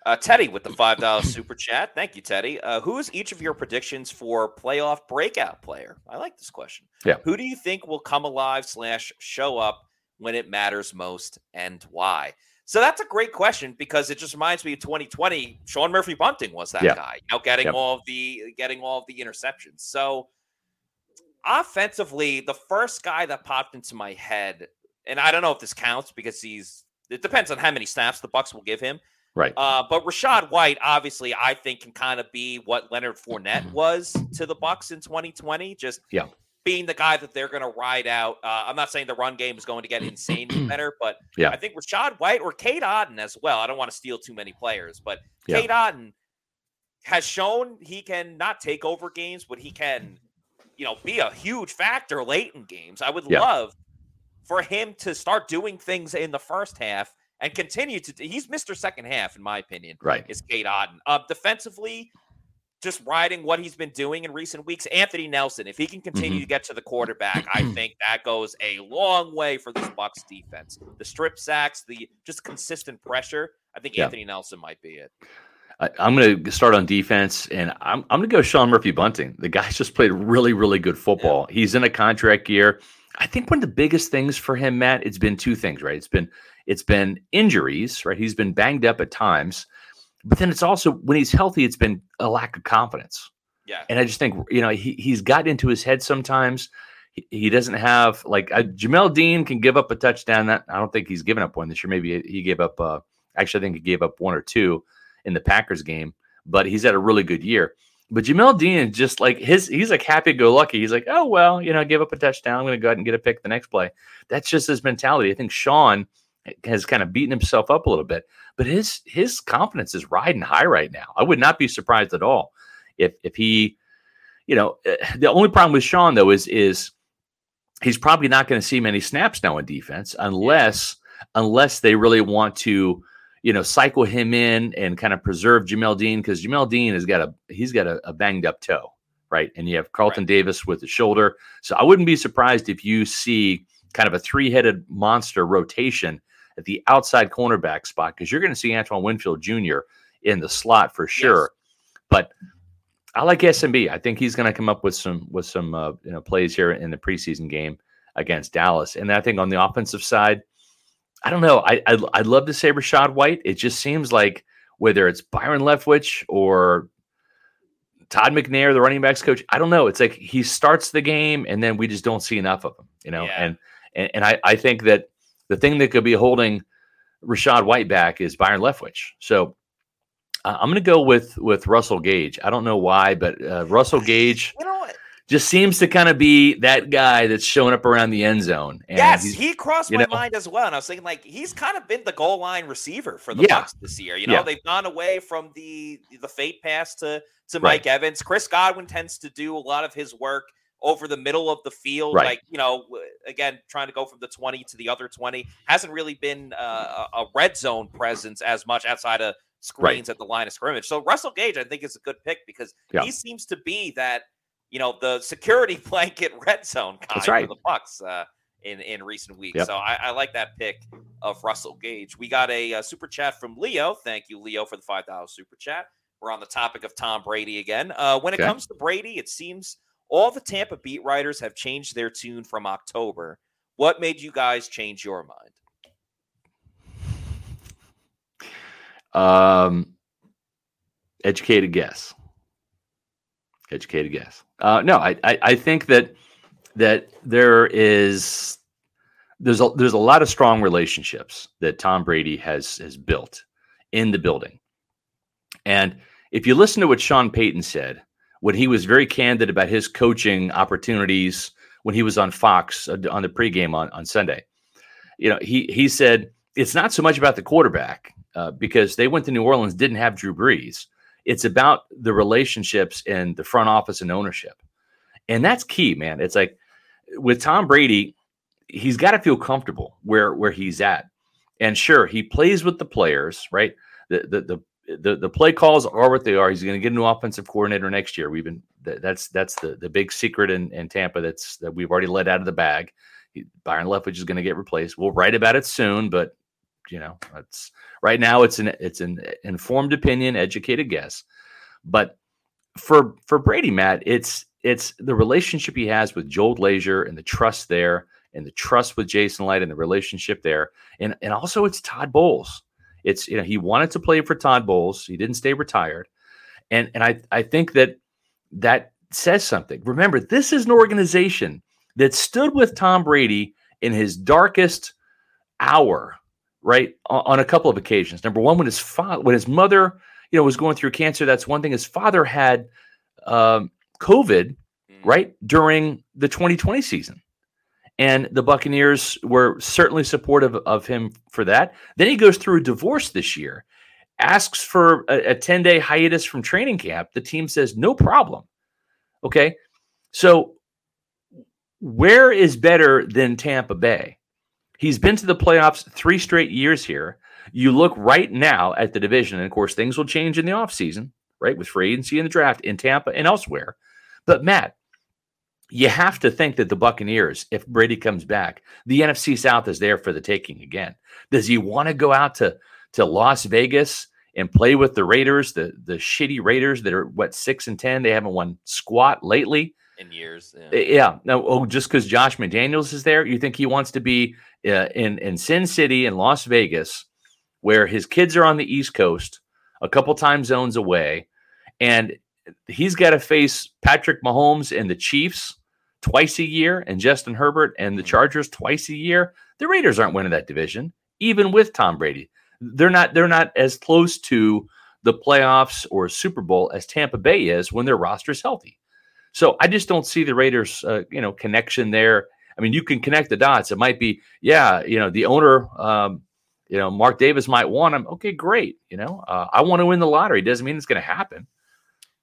Speaker 1: Uh, Teddy with the five dollar super chat. Thank you, Teddy. Uh, who is each of your predictions for playoff breakout player? I like this question.
Speaker 2: Yeah.
Speaker 1: Who do you think will come alive slash show up when it matters most, and why? So that's a great question because it just reminds me of 2020. Sean Murphy Bunting was that
Speaker 2: Yeah.
Speaker 1: guy, you know, getting
Speaker 2: Yep.
Speaker 1: all of the getting all of the interceptions. So offensively, the first guy that popped into my head, and I don't know if this counts because he's it depends on how many snaps the Bucs will give him.
Speaker 2: Right.
Speaker 1: Uh, but Rachaad White, obviously, I think can kind of be what Leonard Fournette was to the Bucs in 2020. Just
Speaker 2: Yeah.
Speaker 1: Being the guy that they're going to ride out. Uh, I'm not saying the run game is going to get insanely better, but
Speaker 2: Yeah.
Speaker 1: I think Rachaad White or Cade Otton as well. I don't want to steal too many players, but
Speaker 2: Yeah.
Speaker 1: Cade Otton has shown he can not take over games, but he can, you know, be a huge factor late in games. I would
Speaker 2: Yeah.
Speaker 1: love for him to start doing things in the first half and continue to. He's Mr. Second Half, in my opinion.
Speaker 2: Right.
Speaker 1: Is Cade Otton uh, defensively? Just riding what he's been doing in recent weeks. Anthony Nelson, if he can continue
Speaker 2: Mhm.
Speaker 1: to get to the quarterback, I think that goes a long way for this Bucs defense. The strip sacks, the just consistent pressure. I think
Speaker 2: Yeah.
Speaker 1: Anthony Nelson might be it.
Speaker 2: I, I'm going to start on defense, and I'm, I'm going to go Sean Murphy Bunting. The guy's just played really, really good football. He's in a contract year. I think one of the biggest things for him, Matt, it's been two things, right? It's been it's been injuries, right? He's been banged up at times, but then it's also when he's healthy, it's been a lack of confidence.
Speaker 1: Yeah.
Speaker 2: And I just think you know he he's got into his head sometimes. He, he doesn't have like uh, Jamel Dean can give up a touchdown. That I don't think he's given up one this year. Maybe he gave up. Uh, actually, I think he gave up one or two in the Packers game. But he's had a really good year. But Jamel Dean is just like his. He's like happy go lucky. He's like, oh well, you know, I gave up a touchdown. I'm going to go ahead and get a pick the next play. That's just his mentality. I think Sean has kind of beaten himself up a little bit, but his his confidence is riding high right now. I would not be surprised at all if if he, you know, eh, the only problem with Sean though is is he's probably not going to see many snaps now in defense unless unless they really want to you know cycle him in and kind of preserve Jamel Dean because Jamel Dean has got a he's got a, a banged up toe right? And you have Carlton Davis with the shoulder. So I wouldn't be surprised if you see kind of a three headed monster rotation at the outside cornerback spot because you're going to see Antoine Winfield Jr. in the slot for sure but I like SMB. I think he's going to come up with some with some uh, you know plays here in the preseason game against Dallas. And I think on the offensive side, I don't know. I I'd, I'd love to say Rachaad White. It just seems like whether it's Byron Leftwich or Todd McNair, the running backs coach, I don't know. It's like he starts the game and then we just don't see enough of him. You know,
Speaker 1: Yeah.
Speaker 2: and and and I I think that the thing that could be holding Rachaad White back is Byron Leftwich. So Uh, I'm going to go with with Russell Gage. I don't know why, but uh, Russell Gage.
Speaker 1: You know?
Speaker 2: Just seems to kind of be that guy that's showing up around the end zone. And
Speaker 1: yes, he crossed my
Speaker 2: know-
Speaker 1: mind as well, and I was thinking like he's kind of been the goal line receiver for the
Speaker 2: Yeah.
Speaker 1: Bucs this year. You know,
Speaker 2: Yeah.
Speaker 1: they've gone away from the the fade pass to to
Speaker 2: Right.
Speaker 1: Mike Evans. Chris Godwin tends to do a lot of his work over the middle of the field,
Speaker 2: Right.
Speaker 1: like you know, again trying to go from the twenty to the other twenty. Hasn't really been uh, a a red zone presence as much outside of screens at the line of scrimmage. So Russell Gage, I think, is a good pick because
Speaker 2: Yeah.
Speaker 1: he seems to be that you know the security blanket red zone guy
Speaker 2: That's
Speaker 1: for the Bucs. Uh, in, in recent weeks.
Speaker 2: Yep.
Speaker 1: So I, I like that pick of Russell Gage. We got a, uh super chat from Leo. Thank you, Leo, for the $5 super chat. We're on the topic of Tom Brady again. Uh, when it
Speaker 2: Okay.
Speaker 1: comes to Brady, it seems all the Tampa beat writers have changed their tune from October. What made you guys change your mind?
Speaker 2: Um, educated guess. Educated guess. Uh, no, I, I I think that that there is there's a there's a lot of strong relationships that Tom Brady has has built in the building, and if you listen to what Sean Payton said when he was very candid about his coaching opportunities when he was on Fox uh, on the pregame on on Sunday, you know he he said it's not so much about the quarterback uh, because they went to New Orleans, didn't have Drew Brees. It's about the relationships and the front office and ownership. And that's key, man. It's like with Tom Brady, he's got to feel comfortable where where he's at. And sure, he plays with the players, right? The the the the, the play calls are what they are. He's going to get a new offensive coordinator next year. We've been that, that's that's the the big secret in, in Tampa that's that we've already let out of the bag. Byron Leftwich is going to get replaced. We'll write about it soon, but you know, it's right now it's an it's an informed opinion, educated guess. But for for Brady, Matt, it's it's the relationship he has with Joel Glazer and the trust there, and the trust with Jason Licht and the relationship there, and and also it's Todd Bowles. It's you know he wanted to play for Todd Bowles. He didn't stay retired, and and I I think that that says something. Remember, this is an organization that stood with Tom Brady in his darkest hour, right? On, on a couple of occasions. Number one, when his father, when his mother, you know, was going through cancer. That's one thing. His father had um, COVID, right during the 2020 season, and the Buccaneers were certainly supportive of him for that. Then he goes through a divorce this year, asks for a 10 day hiatus from training camp. The team says no problem. Okay, so where is better than Tampa Bay? He's been to the playoffs three straight years here. You look right now at the division, and of course, things will change in the offseason, right? With free agency and the draft in Tampa and elsewhere. But Matt, you have to think that the Buccaneers, if Brady comes back, the NFC South is there for the taking again. Does he want to go out to, to Las Vegas and play with the Raiders, the, the shitty Raiders that are what six and ten? They haven't won squat lately.
Speaker 1: In years, yeah.
Speaker 2: Uh, Yeah. No. Oh, just because Josh McDaniels is there, you think he wants to be uh, in in Sin City in Las Vegas, where his kids are on the East Coast, a couple time zones away, and he's got to face Patrick Mahomes and the Chiefs twice a year, and Justin Herbert and the Chargers twice a year. The Raiders aren't winning that division, even with Tom Brady. They're not. They're not as close to the playoffs or Super Bowl as Tampa Bay is when their roster is healthy. So I just don't see the Raiders, uh, you know, connection there. I mean, you can connect the dots. It might be, yeah, you know, the owner, um, you know, Mark Davis might want him. Okay, great. You know, uh, I want to win the lottery. Doesn't mean it's going to happen.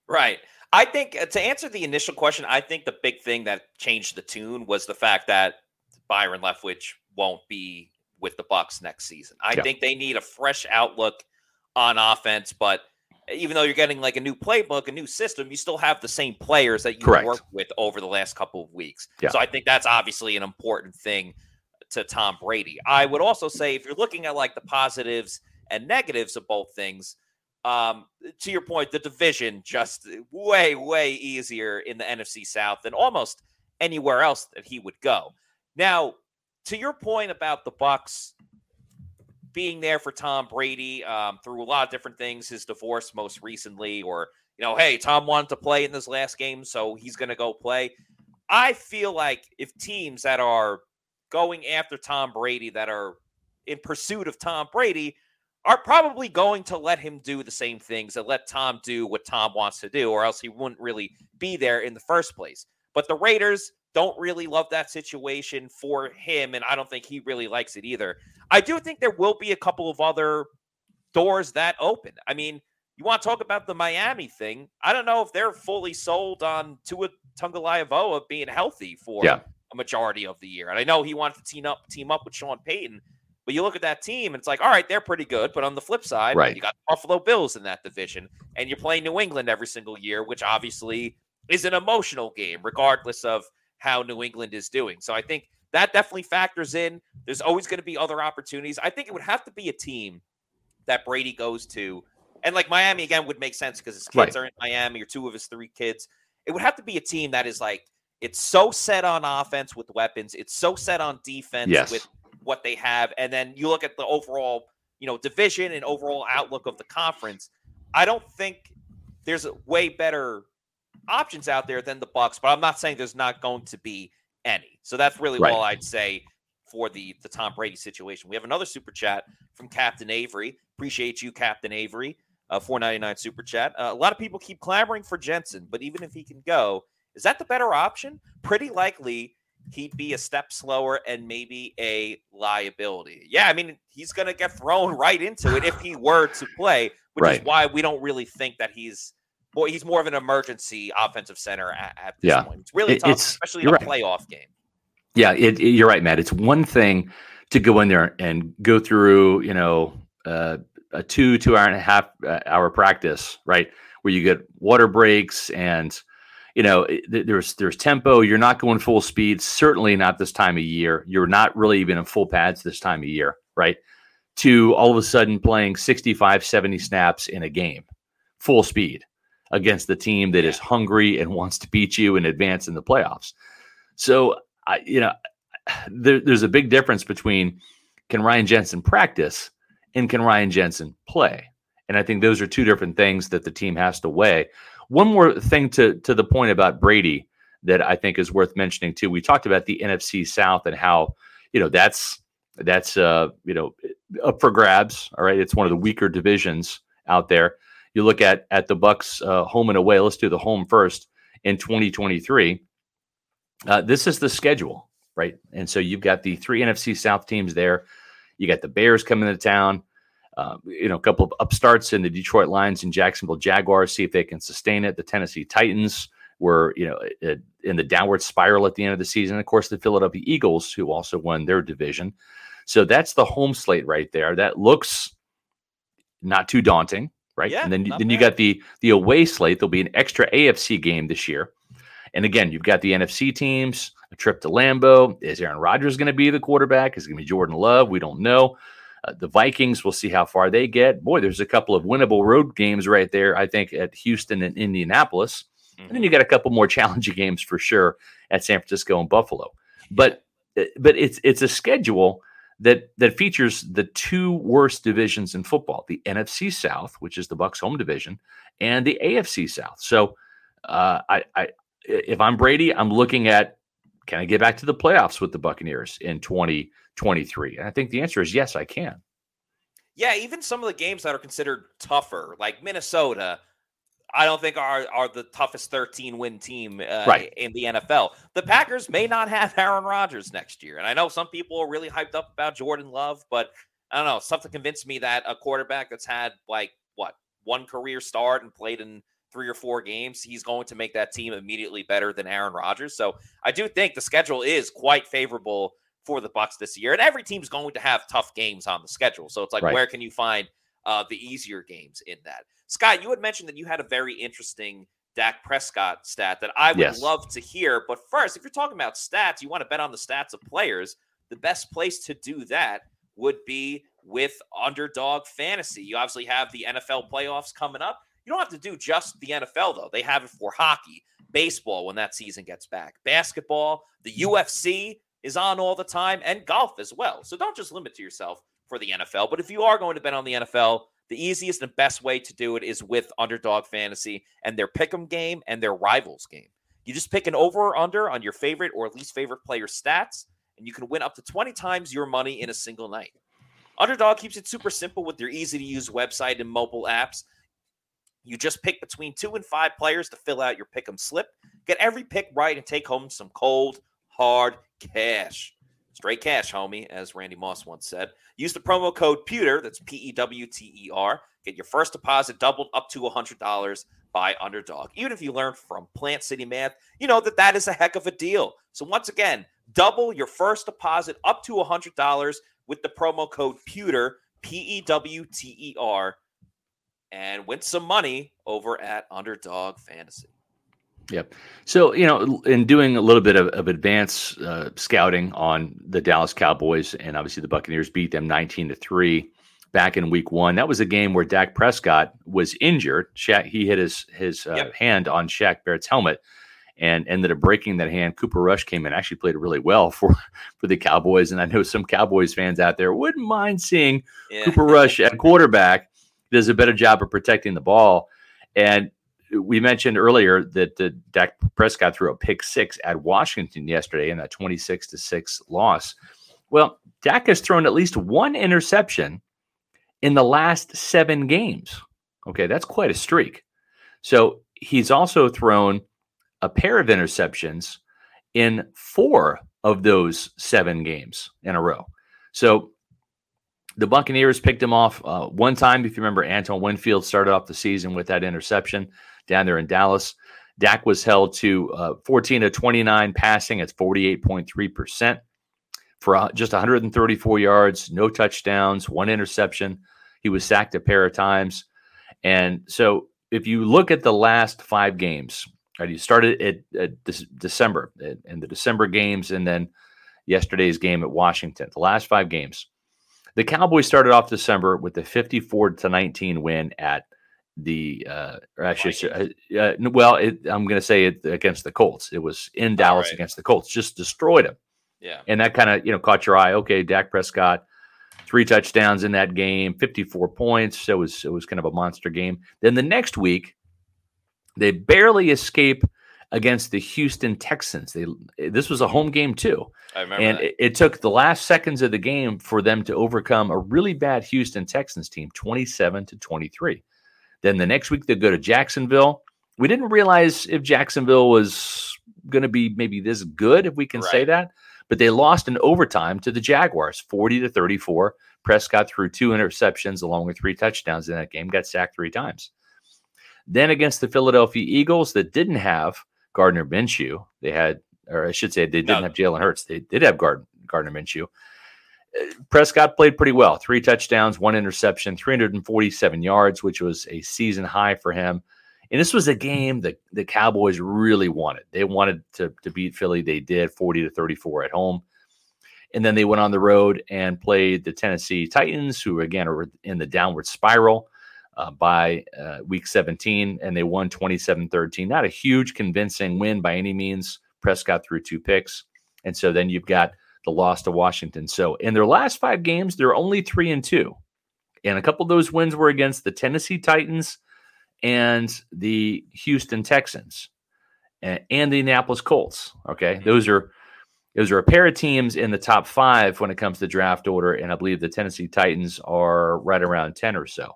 Speaker 1: Right. I think uh, to answer the initial question, I think the big thing that changed the tune was the fact that Byron Leftwich won't be with the Bucs next season. I
Speaker 2: Yeah.
Speaker 1: think they need a fresh outlook on offense, but even though you're getting like a new playbook, a new system, you still have the same players that you
Speaker 2: Correct.
Speaker 1: worked with over the last couple of weeks.
Speaker 2: Yeah.
Speaker 1: So I think that's obviously an important thing to Tom Brady. I would also say if you're looking at like the positives and negatives of both things, um, to your point, the division just way, way easier in the NFC South than almost anywhere else that he would go. Now, to your point about the Bucs being there for Tom Brady um, through a lot of different things, his divorce most recently, or you know, hey, Tom wanted to play in this last game, so he's going to go play. I feel like if teams that are going after Tom Brady, that are in pursuit of Tom Brady, are probably going to let him do the same things and let Tom do what Tom wants to do, or else he wouldn't really be there in the first place. But the Raiders don't really love that situation for him, and I don't think he really likes it either. I do think there will be a couple of other doors that open. I mean, you want to talk about the Miami thing? I don't know if they're fully sold on Tua Tagovailoa being healthy for
Speaker 2: yeah.
Speaker 1: a majority of the year. And I know he wanted to team up team up with Sean Payton, but you look at that team, and it's like, all right, they're pretty good. But on the flip side,
Speaker 2: right.
Speaker 1: you got Buffalo Bills in that division, and you're playing New England every single year, which obviously is an emotional game, regardless of how New England is doing. So I think that definitely factors in. There's always going to be other opportunities. I think it would have to be a team that Brady goes to. And like Miami again would make sense because his kids right. are in Miami or two of his three kids. It would have to be a team that is like it's so set on offense with weapons, it's so set on defense
Speaker 2: yes.
Speaker 1: with what they have, and then you look at the overall, you know, division and overall outlook of the conference. I don't think there's a way better options out there than the Bucs, but I'm not saying there's not going to be any. So that's really right. all I'd say for the the Tom Brady situation. We have another super chat from Captain Avery. Appreciate you, Captain Avery. Uh, 499 super chat. Uh, a lot of people keep clamoring for Jensen, but even if he can go, is that the better option? Pretty likely he'd be a step slower and maybe a liability. Yeah, I mean, he's going to get thrown right into it if he were to play, which right. is why we don't really think that he's boy, he's more of an emergency offensive center at, at this
Speaker 2: yeah.
Speaker 1: point. It's really
Speaker 2: it,
Speaker 1: tough,
Speaker 2: it's,
Speaker 1: especially in a right. playoff game.
Speaker 2: Yeah, it, it, you're right, Matt. It's one thing to go in there and go through, you know, uh, a two two hour and a half uh, hour practice, right, where you get water breaks and you know there's there's tempo. You're not going full speed. Certainly not this time of year. You're not really even in full pads this time of year, right? To all of a sudden playing 65, 70 snaps in a game, full speed against the team that is hungry and wants to beat you and advance in the playoffs. So I, you know, there, there's a big difference between can Ryan Jensen practice and can Ryan Jensen play? And I think those are two different things that the team has to weigh. One more thing to to the point about Brady that I think is worth mentioning too. We talked about the NFC South and how you know that's that's uh you know up for grabs. All right, it's one of the weaker divisions out there. You look at at the Bucs uh, home and away. Let's do the home first in 2023. Uh, this is the schedule, right? And so you've got the three NFC South teams there. You got the Bears coming to town. Uh, you know, a couple of upstarts in the Detroit Lions and Jacksonville Jaguars, see if they can sustain it. The Tennessee Titans were, you know, in the downward spiral at the end of the season. Of course, the Philadelphia Eagles, who also won their division. So that's the home slate right there. That looks not too daunting, right?
Speaker 1: Yeah,
Speaker 2: and then, then
Speaker 1: bad.
Speaker 2: you got the the away slate. There'll be an extra AFC game this year. And again, you've got the NFC teams, a trip to Lambeau. Is Aaron Rodgers going to be the quarterback? Is it going to be Jordan Love? We don't know. Uh, the Vikings, we'll see how far they get. Boy, there's a couple of winnable road games right there, I think, at Houston and Indianapolis. Mm-hmm. And then you got a couple more challenging games for sure at San Francisco and Buffalo. But uh, but it's it's a schedule that that features the two worst divisions in football: the NFC South, which is the Bucs home division, and the AFC South. So, uh, I, I if I'm Brady, I'm looking at can I get back to the playoffs with the Buccaneers in 2023? And I think the answer is yes, I can.
Speaker 1: Yeah, even some of the games that are considered tougher, like Minnesota, I don't think are are the toughest 13 win team uh,
Speaker 2: right.
Speaker 1: in the NFL. The Packers may not have Aaron Rodgers next year, and I know some people are really hyped up about Jordan Love, but I don't know. Something convinced me that a quarterback that's had like what one career start and played in three or four games, he's going to make that team immediately better than Aaron Rodgers. So I do think the schedule is quite favorable for the Bucs this year, and every team's going to have tough games on the schedule. So it's like,
Speaker 2: right.
Speaker 1: where can you find uh, the easier games in that? Scott, you had mentioned that you had a very interesting Dak Prescott stat that I would
Speaker 2: yes.
Speaker 1: love to hear. But first, if you're talking about stats, you want to bet on the stats of players. The best place to do that would be with underdog fantasy. You obviously have the NFL playoffs coming up. You don't have to do just the NFL, though. They have it for hockey, baseball when that season gets back, basketball, the UFC is on all the time, and golf as well. So don't just limit to yourself for the NFL. But if you are going to bet on the NFL, the easiest and best way to do it is with underdog fantasy and their pick 'em game and their rivals game. You just pick an over or under on your favorite or least favorite player stats, and you can win up to 20 times your money in a single night. Underdog keeps it super simple with their easy to use website and mobile apps. You just pick between two and five players to fill out your pick 'em slip. Get every pick right and take home some cold, hard cash. Straight cash, homie, as Randy Moss once said. Use the promo code PEWTER, that's P E W T E R. Get your first deposit doubled up to $100 by Underdog. Even if you learn from Plant City Math, you know that that is a heck of a deal. So, once again, double your first deposit up to $100 with the promo code PEWTER, P E W T E R, and win some money over at Underdog Fantasy.
Speaker 2: Yep. So, you know, in doing a little bit of, of advanced uh, scouting on the Dallas Cowboys, and obviously the Buccaneers beat them 19 to 3 back in week one. That was a game where Dak Prescott was injured. Shaq, he hit his, his uh, yep. hand on Shaq Barrett's helmet and ended up breaking that hand. Cooper Rush came in, actually played really well for, for the Cowboys. And I know some Cowboys fans out there wouldn't mind seeing yeah. Cooper Rush at quarterback. Does a better job of protecting the ball. And we mentioned earlier that the Dak Prescott threw a pick six at Washington yesterday in that 26 to 6 loss. Well, Dak has thrown at least one interception in the last seven games. Okay, that's quite a streak. So he's also thrown a pair of interceptions in four of those seven games in a row. So the Buccaneers picked him off uh, one time. If you remember, Antoine Winfield started off the season with that interception down there in Dallas. Dak was held to uh, 14 to 29 passing. It's 48.3% for uh, just 134 yards, no touchdowns, one interception. He was sacked a pair of times. And so if you look at the last five games, right, you started at, at December in the December games and then yesterday's game at Washington, the last five games. The Cowboys started off December with a 54 to 19 win at the uh, or I should say, uh, well, it, I'm going to say it against the Colts. It was in Dallas right. against the Colts, just destroyed them.
Speaker 1: Yeah,
Speaker 2: and that kind of you know caught your eye. Okay, Dak Prescott, three touchdowns in that game, 54 points. So it was it was kind of a monster game. Then the next week, they barely escape against the Houston Texans. They this was a home game too.
Speaker 1: I remember,
Speaker 2: and it, it, took the last seconds of the game for them to overcome a really bad Houston Texans team, 27 to 23. Then the next week they go to Jacksonville. We didn't realize if Jacksonville was going to be maybe this good, if we can right. say that. But they lost in overtime to the Jaguars, 40 to 34. Prescott threw two interceptions along with three touchdowns in that game, got sacked three times. Then against the Philadelphia Eagles that didn't have Gardner Minshew, they had, or I should say, they didn't no. have Jalen Hurts. They did have Gard- Gardner Minshew. Prescott played pretty well. Three touchdowns, one interception, 347 yards, which was a season high for him. And this was a game that the Cowboys really wanted. They wanted to, to beat Philly. They did 40 to 34 at home. And then they went on the road and played the Tennessee Titans, who again are in the downward spiral uh, by uh, week 17, and they won 27 13. Not a huge convincing win by any means. Prescott threw two picks. And so then you've got the loss to Washington. So in their last five games, they're only three and two. And a couple of those wins were against the Tennessee Titans and the Houston Texans and, and the Indianapolis Colts. Okay. Mm-hmm. Those are those are a pair of teams in the top five when it comes to draft order. And I believe the Tennessee Titans are right around 10 or so.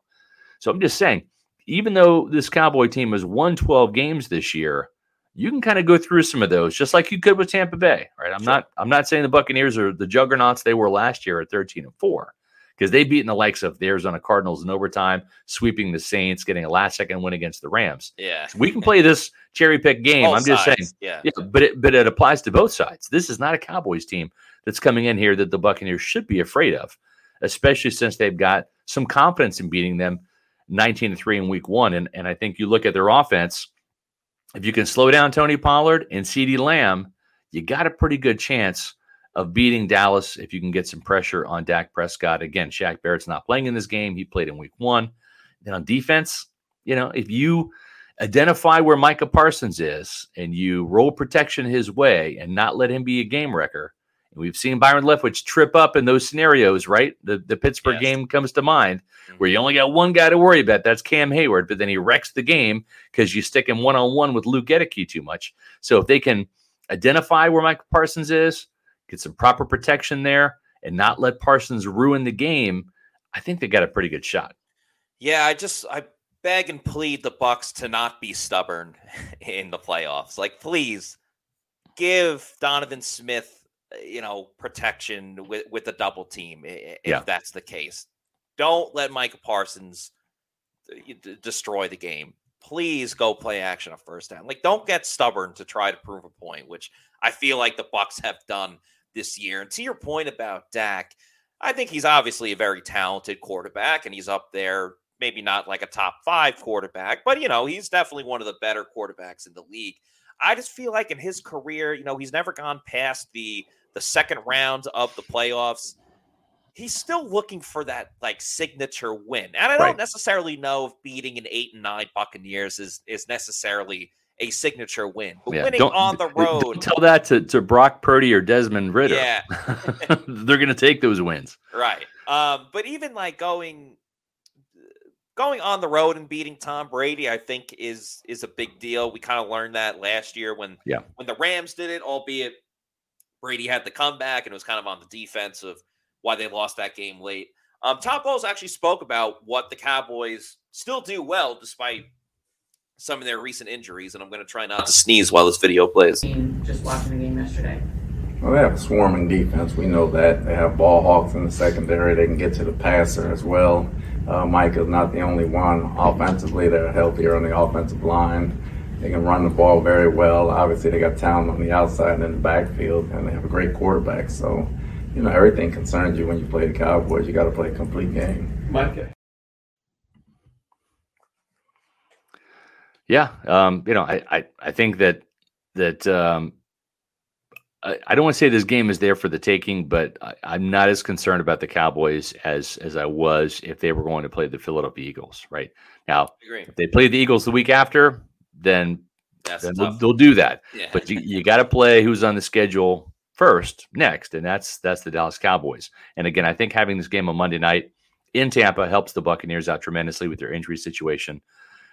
Speaker 2: So I'm just saying, even though this Cowboy team has won 12 games this year, you can kind of go through some of those just like you could with Tampa Bay, right? I'm sure. not I'm not saying the Buccaneers are the juggernauts they were last year at 13 and 4 because they've beaten the likes of the Arizona Cardinals in overtime, sweeping the Saints, getting a last second win against the Rams.
Speaker 1: Yeah.
Speaker 2: So we can play this cherry pick game. Both I'm just sides. saying.
Speaker 1: Yeah.
Speaker 2: yeah. But it but it applies to both sides. This is not a Cowboys team that's coming in here that the Buccaneers should be afraid of, especially since they've got some confidence in beating them 19 to 3 in week one. And and I think you look at their offense if you can slow down Tony Pollard and CeeDee Lamb, you got a pretty good chance of beating Dallas if you can get some pressure on Dak Prescott. Again, Shaq Barrett's not playing in this game. He played in week one. Then on defense, you know, if you identify where Micah Parsons is and you roll protection his way and not let him be a game wrecker, we've seen Byron Leftwich trip up in those scenarios, right? The the Pittsburgh yes. game comes to mind mm-hmm. where you only got one guy to worry about. That's Cam Hayward, but then he wrecks the game because you stick him one on one with Luke Goedeke too much. So if they can identify where Michael Parsons is, get some proper protection there, and not let Parsons ruin the game, I think they got a pretty good shot.
Speaker 1: Yeah, I just I beg and plead the Bucs to not be stubborn in the playoffs. Like, please give Donovan Smith, you know, protection with with the double team if yeah. that's the case. Don't let Micah Parsons uh, destroy the game. Please go play action a first down. Like, don't get stubborn to try to prove a point, which I feel like the Bucs have done this year. And to your point about Dak, I think he's obviously a very talented quarterback, and he's up there maybe not like a top five quarterback, but you know, he's definitely one of the better quarterbacks in the league. I just feel like in his career, you know, he's never gone past the the second round of the playoffs. He's still looking for that like signature win. And I don't right. necessarily know if beating an eight and nine Buccaneers is is necessarily a signature win. But yeah, winning on the road.
Speaker 2: tell that to, to Brock Purdy or Desmond Ridder. Yeah. They're gonna take those wins.
Speaker 1: Right. Um, but even like going going on the road and beating Tom Brady, I think is is a big deal. We kind of learned that last year when
Speaker 2: yeah.
Speaker 1: when the Rams did it, albeit Brady had the comeback and it was kind of on the defense of why they lost that game late. Um, Todd Bowles actually spoke about what the Cowboys still do well despite some of their recent injuries, and I'm going to try not to sneeze while this video plays.
Speaker 12: Just watching the game yesterday.
Speaker 4: Well, they have a swarming defense. We know that. They have ball hawks in the secondary. They can get to the passer as well. Uh, Mike is not the only one. Offensively, they're healthier on the offensive line. They can run the ball very well. Obviously, they got talent on the outside and in the backfield, and they have a great quarterback. So, you know, everything concerns you when you play the Cowboys. You got to play a complete game.
Speaker 2: Mike. Yeah, um, you know, I, I, I think that that um, I, don't want to say this game is there for the taking, but I, am not as concerned about the Cowboys as as I was if they were going to play the Philadelphia Eagles. Right now, if they play the Eagles the week after, then, then they'll, they'll, do that. Yeah. But you, you got to play who's on the schedule first next, and that's that's the Dallas Cowboys. And again, I think having this game on Monday night in Tampa helps the Buccaneers out tremendously with their injury situation.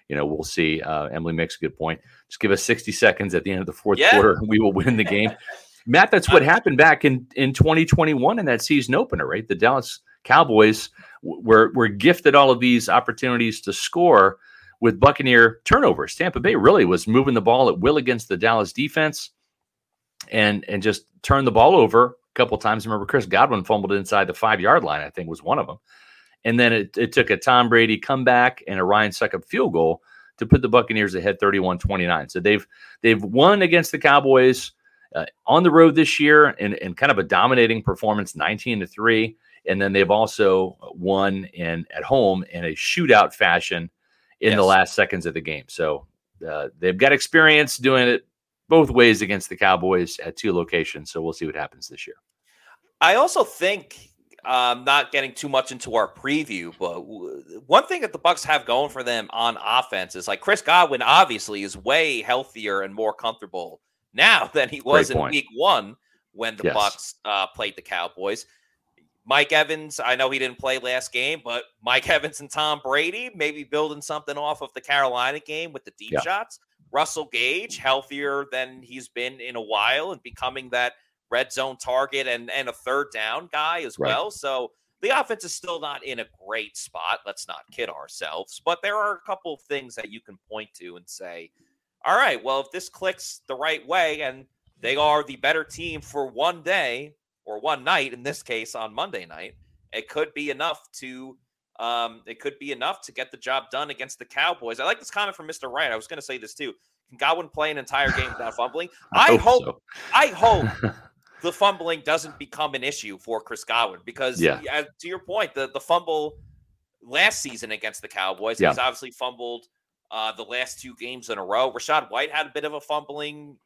Speaker 2: You know, we'll see. Uh, Emily makes a good point. Just give us 60 seconds at the end of the fourth yeah. quarter, and we will win the game. Matt, that's what happened back in, in 2021 in that season opener, right? The Dallas Cowboys were, were gifted all of these opportunities to score with Buccaneer turnovers. Tampa Bay really was moving the ball at will against the Dallas defense and and just turned the ball over a couple times. Remember, Chris Godwin fumbled inside the five yard line, I think was one of them. And then it, it took a Tom Brady comeback and a Ryan Succop field goal to put the Buccaneers ahead 31 29. So they've they've won against the Cowboys uh, on the road this year in, in kind of a dominating performance, 19 to 3. And then they've also won in at home in a shootout fashion in yes. the last seconds of the game. So uh, they've got experience doing it both ways against the Cowboys at two locations. So we'll see what happens this year.
Speaker 1: I also think um, not getting too much into our preview, but one thing that the Bucs have going for them on offense is like Chris Godwin obviously is way healthier and more comfortable now than he was in week one when the yes. Bucs uh, played the Cowboys. Mike Evans, I know he didn't play last game, but Mike Evans and Tom Brady maybe building something off of the Carolina game with the deep yeah. shots. Russell Gage, healthier than he's been in a while and becoming that red zone target and, and a third down guy as right. well. So the offense is still not in a great spot. Let's not kid ourselves, but there are a couple of things that you can point to and say, all right, well, if this clicks the right way and they are the better team for one day or one night, in this case on Monday night, it could be enough to um, it could be enough to get the job done against the Cowboys. I like this comment from Mr. Wright. I was going to say this too. Can Godwin play an entire game without fumbling? I, I hope. So. I hope the fumbling doesn't become an issue for Chris Godwin because, yeah. to your point, the the fumble last season against the Cowboys, yeah. he's obviously fumbled uh, the last two games in a row. Rachaad White had a bit of a fumbling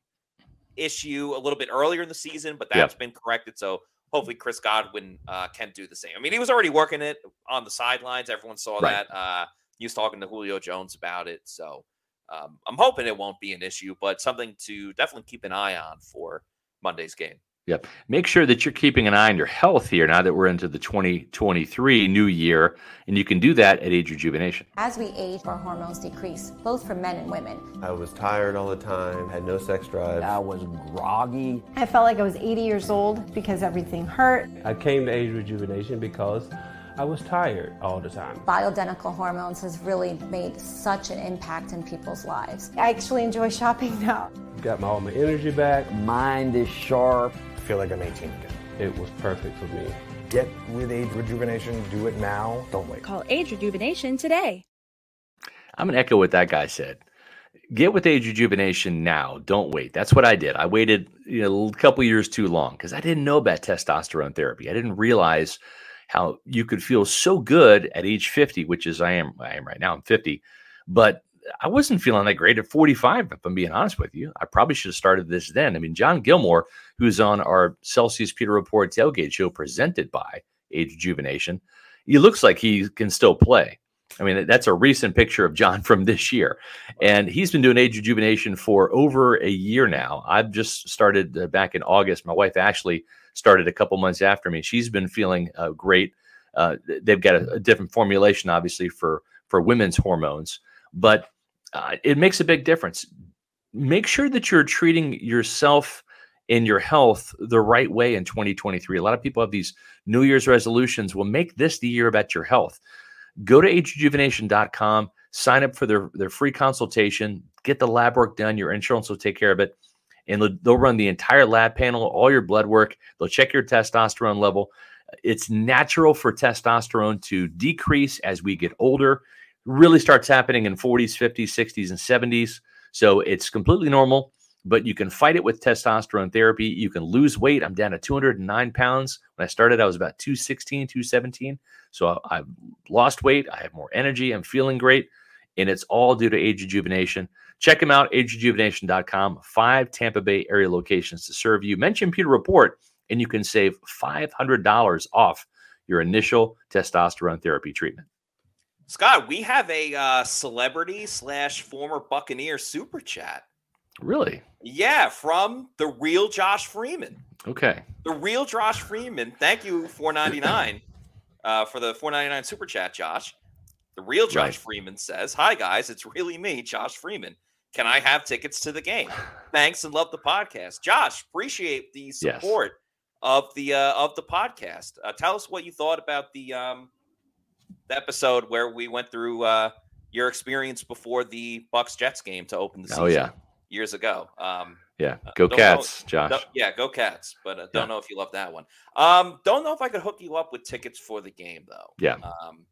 Speaker 1: issue a little bit earlier in the season, but that's yep. been corrected. So hopefully Chris Godwin uh, can do the same. I mean, he was already working it on the sidelines. Everyone saw right. that. Uh, he was talking to Julio Jones about it. So um, I'm hoping it won't be an issue, but something to definitely keep an eye on for Monday's game.
Speaker 2: Yep. Make sure that you're keeping an eye on your health here now that we're into the 2023 new year. And you can do that at Age Rejuvenation.
Speaker 13: As we age, our hormones decrease, both for men and women.
Speaker 14: I was tired all the time, had no sex drive.
Speaker 15: I was groggy.
Speaker 10: I felt like I was 80 years old because everything hurt.
Speaker 16: I came to Age Rejuvenation because I was tired all the time.
Speaker 13: Bioidentical hormones has really made such an impact in people's lives.
Speaker 10: I actually enjoy shopping now.
Speaker 16: Got my, all my energy back.
Speaker 15: Mind is sharp.
Speaker 17: I feel like I'm 18 again.
Speaker 16: It was perfect for me.
Speaker 17: Get with Age Rejuvenation. Do it now. Don't wait.
Speaker 18: Call Age Rejuvenation today.
Speaker 2: I'm going to echo what that guy said. Get with age rejuvenation now. Don't wait. That's what I did. I waited you know, a couple years too long because I didn't know about testosterone therapy. I didn't realize how you could feel so good at age 50, which is I am I am right now. I'm 50, but I wasn't feeling that great at 45. If I'm being honest with you, I probably should have started this then. I mean, John Gilmore, who's on our Celsius Pewter Report tailgate show presented by Age Rejuvenation, he looks like he can still play. I mean, that's a recent picture of John from this year. And he's been doing age rejuvenation for over a year now. I've just started uh, back in August. My wife Ashley started a couple months after me. She's been feeling uh, great. Uh, they've got a, a, different formulation, obviously, for, for women's hormones, but uh, it makes a big difference. Make sure that you're treating yourself and your health the right way in 2023. A lot of people have these New Year's resolutions. Well, make this the year about your health go to agerejuvenation.com, sign up for their, their free consultation, get the lab work done. Your insurance will take care of it. And they'll run the entire lab panel, all your blood work. They'll check your testosterone level. It's natural for testosterone to decrease as we get older. Really starts happening in 40s, 50s, 60s, and 70s. So it's completely normal, but you can fight it with testosterone therapy. You can lose weight. I'm down to 209 pounds. When I started, I was about 216, 217. So I've lost weight. I have more energy. I'm feeling great. And it's all due to age rejuvenation. Check them out, agerejuvenation.com. Five Tampa Bay area locations to serve you. Mention Pewter Report, and you can save $500 off your initial testosterone therapy treatment.
Speaker 1: Scott, we have a uh, celebrity slash former Buccaneer super chat.
Speaker 2: Really?
Speaker 1: Yeah, from the real Josh Freeman.
Speaker 2: Okay.
Speaker 1: The real Josh Freeman. Thank you, 499 uh, for the 499 super chat, Josh. The real Josh right. Freeman says, Hi, guys. It's really me, Josh Freeman. Can I have tickets to the game? Thanks and love the podcast. Josh, appreciate the support yes. of the uh, of the podcast. Uh, tell us what you thought about the um, episode where we went through uh, your experience before the Bucs Jets game to open the season.
Speaker 2: Oh yeah,
Speaker 1: years ago. Um,
Speaker 2: yeah, uh, go Cats, know, Josh.
Speaker 1: yeah, go Cats. But uh, don't yeah. know if you love that one. Um, don't know if I could hook you up with tickets for the game though.
Speaker 2: Yeah.
Speaker 1: Um,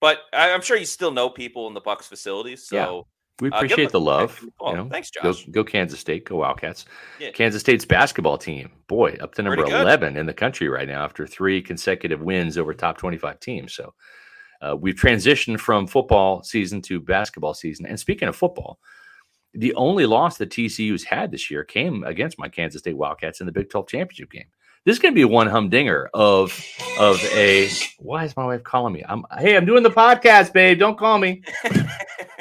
Speaker 1: but I, am sure you still know people in the Bucs facilities. So.
Speaker 2: We uh, appreciate uh, the love.
Speaker 1: You know, thanks, Josh.
Speaker 2: Go, go, Kansas State. Go Wildcats. Yeah. Kansas State's basketball team, boy, up to number 11 in the country right now after three consecutive wins over top 25 teams. So uh, we've transitioned from football season to basketball season. And speaking of football the only loss that TCU's had this year came against my Kansas State Wildcats in the Big 12 championship game. This is going to be one humdinger of of a. Why is my wife calling me? I'm hey, I'm doing the podcast, babe. Don't call me.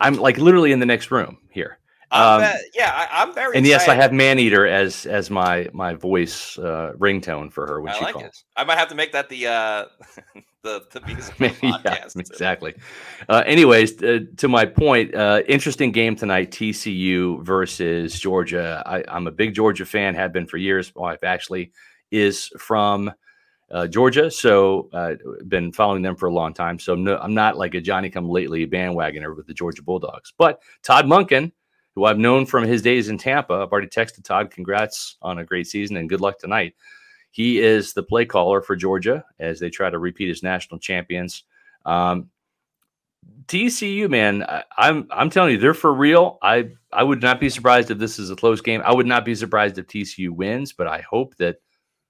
Speaker 2: I'm like literally in the next room here.
Speaker 1: Um, yeah, I, am very.
Speaker 2: And yes, I have Maneater as as my my voice uh, ringtone for her when I she like calls. It.
Speaker 1: I might have to make that the uh, the the music podcast. yeah,
Speaker 2: exactly. Uh, anyways, uh, to my point, uh, interesting game tonight: TCU versus Georgia. I, am a big Georgia fan. Have been for years. My wife actually is from. Uh, Georgia, so uh, been following them for a long time. So no, I'm not like a Johnny come lately bandwagoner with the Georgia Bulldogs. But Todd Monken, who I've known from his days in Tampa. I've already texted Todd, congrats on a great season and good luck tonight. He is the play caller for Georgia as they try to repeat as national champions. Um, TCU, man, I, I'm I'm telling you, they're for real. I I would not be surprised if this is a close game. I would not be surprised if TCU wins, but I hope that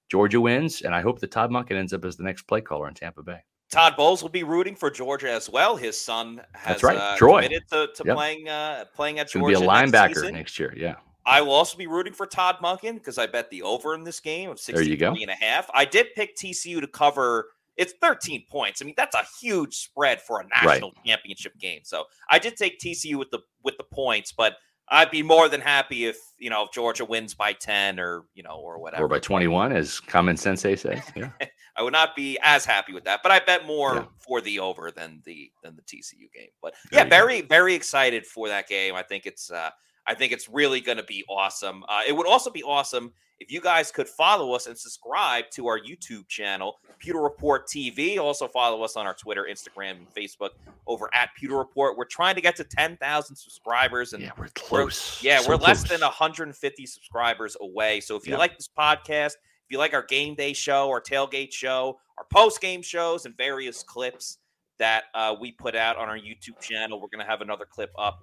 Speaker 2: Georgia wins, and I hope that Todd Monken ends up as the next play caller in Tampa Bay.
Speaker 1: Todd Bowles will be rooting for Georgia as well. His son has
Speaker 2: That's right.
Speaker 1: Uh,
Speaker 2: Troy.
Speaker 1: committed to, to yep. playing uh, playing at Georgia.
Speaker 2: Be a linebacker
Speaker 1: next,
Speaker 2: next, year. Yeah.
Speaker 1: I will also be rooting for Todd Monken because I bet the over in this game of 63 and a half. I did pick TCU to cover. It's 13 points. I mean, that's a huge spread for a national right. championship game. So I did take TCU with the with the points, but I'd be more than happy if you know if Georgia wins by ten or you know or whatever,
Speaker 2: or by twenty one, as Common sense says. Yeah,
Speaker 1: I would not be as happy with that, but I bet more yeah. for the over than the than the TCU game. But yeah, very very excited for that game. I think it's uh, I think it's really going to be awesome. Uh, it would also be awesome if you guys could follow us and subscribe to our YouTube channel, Pewter Report TV. Also follow us on our Twitter, Instagram, and Facebook over at Pewter Report. We're trying to get to 10,000 subscribers. And
Speaker 2: yeah, we're close.
Speaker 1: We're, yeah, so we're close. less than 150 subscribers away. So if you like this podcast, if you like our game day show, our tailgate show, our post game shows, and various clips that uh, we put out on our YouTube channel, we're going to have another clip up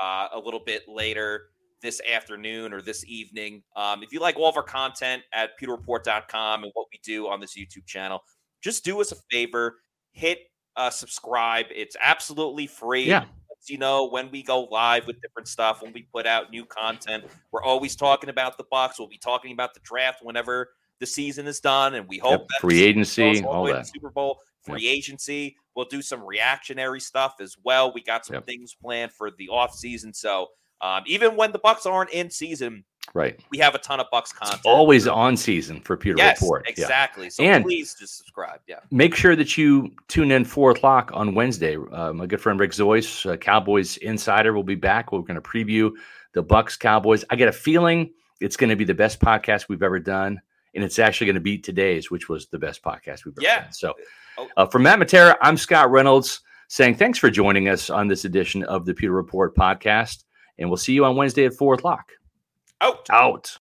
Speaker 1: uh, a little bit later this afternoon or this evening. Um, if you like all of our content at pewterreport.com and what we do on this YouTube channel, just do us a favor, hit uh, subscribe. It's absolutely free.
Speaker 2: Yeah.
Speaker 1: You know, when we go live with different stuff, when we put out new content, we're always talking about the Bucs. We'll be talking about the draft whenever the season is done, and we hope yep.
Speaker 2: that free agency, all, all that
Speaker 1: Super Bowl, free yep. agency. We'll do some reactionary stuff as well. We got some yep. things planned for the off season, so um, even when the Bucs aren't in season,
Speaker 2: right?
Speaker 1: We have a ton of Bucs content.
Speaker 2: It's always on season for Pewter
Speaker 1: yes,
Speaker 2: Report.
Speaker 1: Exactly.
Speaker 2: Yeah.
Speaker 1: So
Speaker 2: and
Speaker 1: please just subscribe. Yeah.
Speaker 2: Make sure that you tune in four o'clock on Wednesday. Uh, my good friend Rick Zoyce, uh, Cowboys Insider, will be back. We're going to preview the Bucs Cowboys. I get a feeling it's going to be the best podcast we've ever done, and it's actually going to beat today's, which was the best podcast we've ever
Speaker 1: yeah.
Speaker 2: done. So, oh. uh, from Matt Matera, I'm Scott Reynolds saying thanks for joining us on this edition of the Pewter Report podcast. And we'll see you on Wednesday at four o'clock.
Speaker 1: Out.
Speaker 2: Out.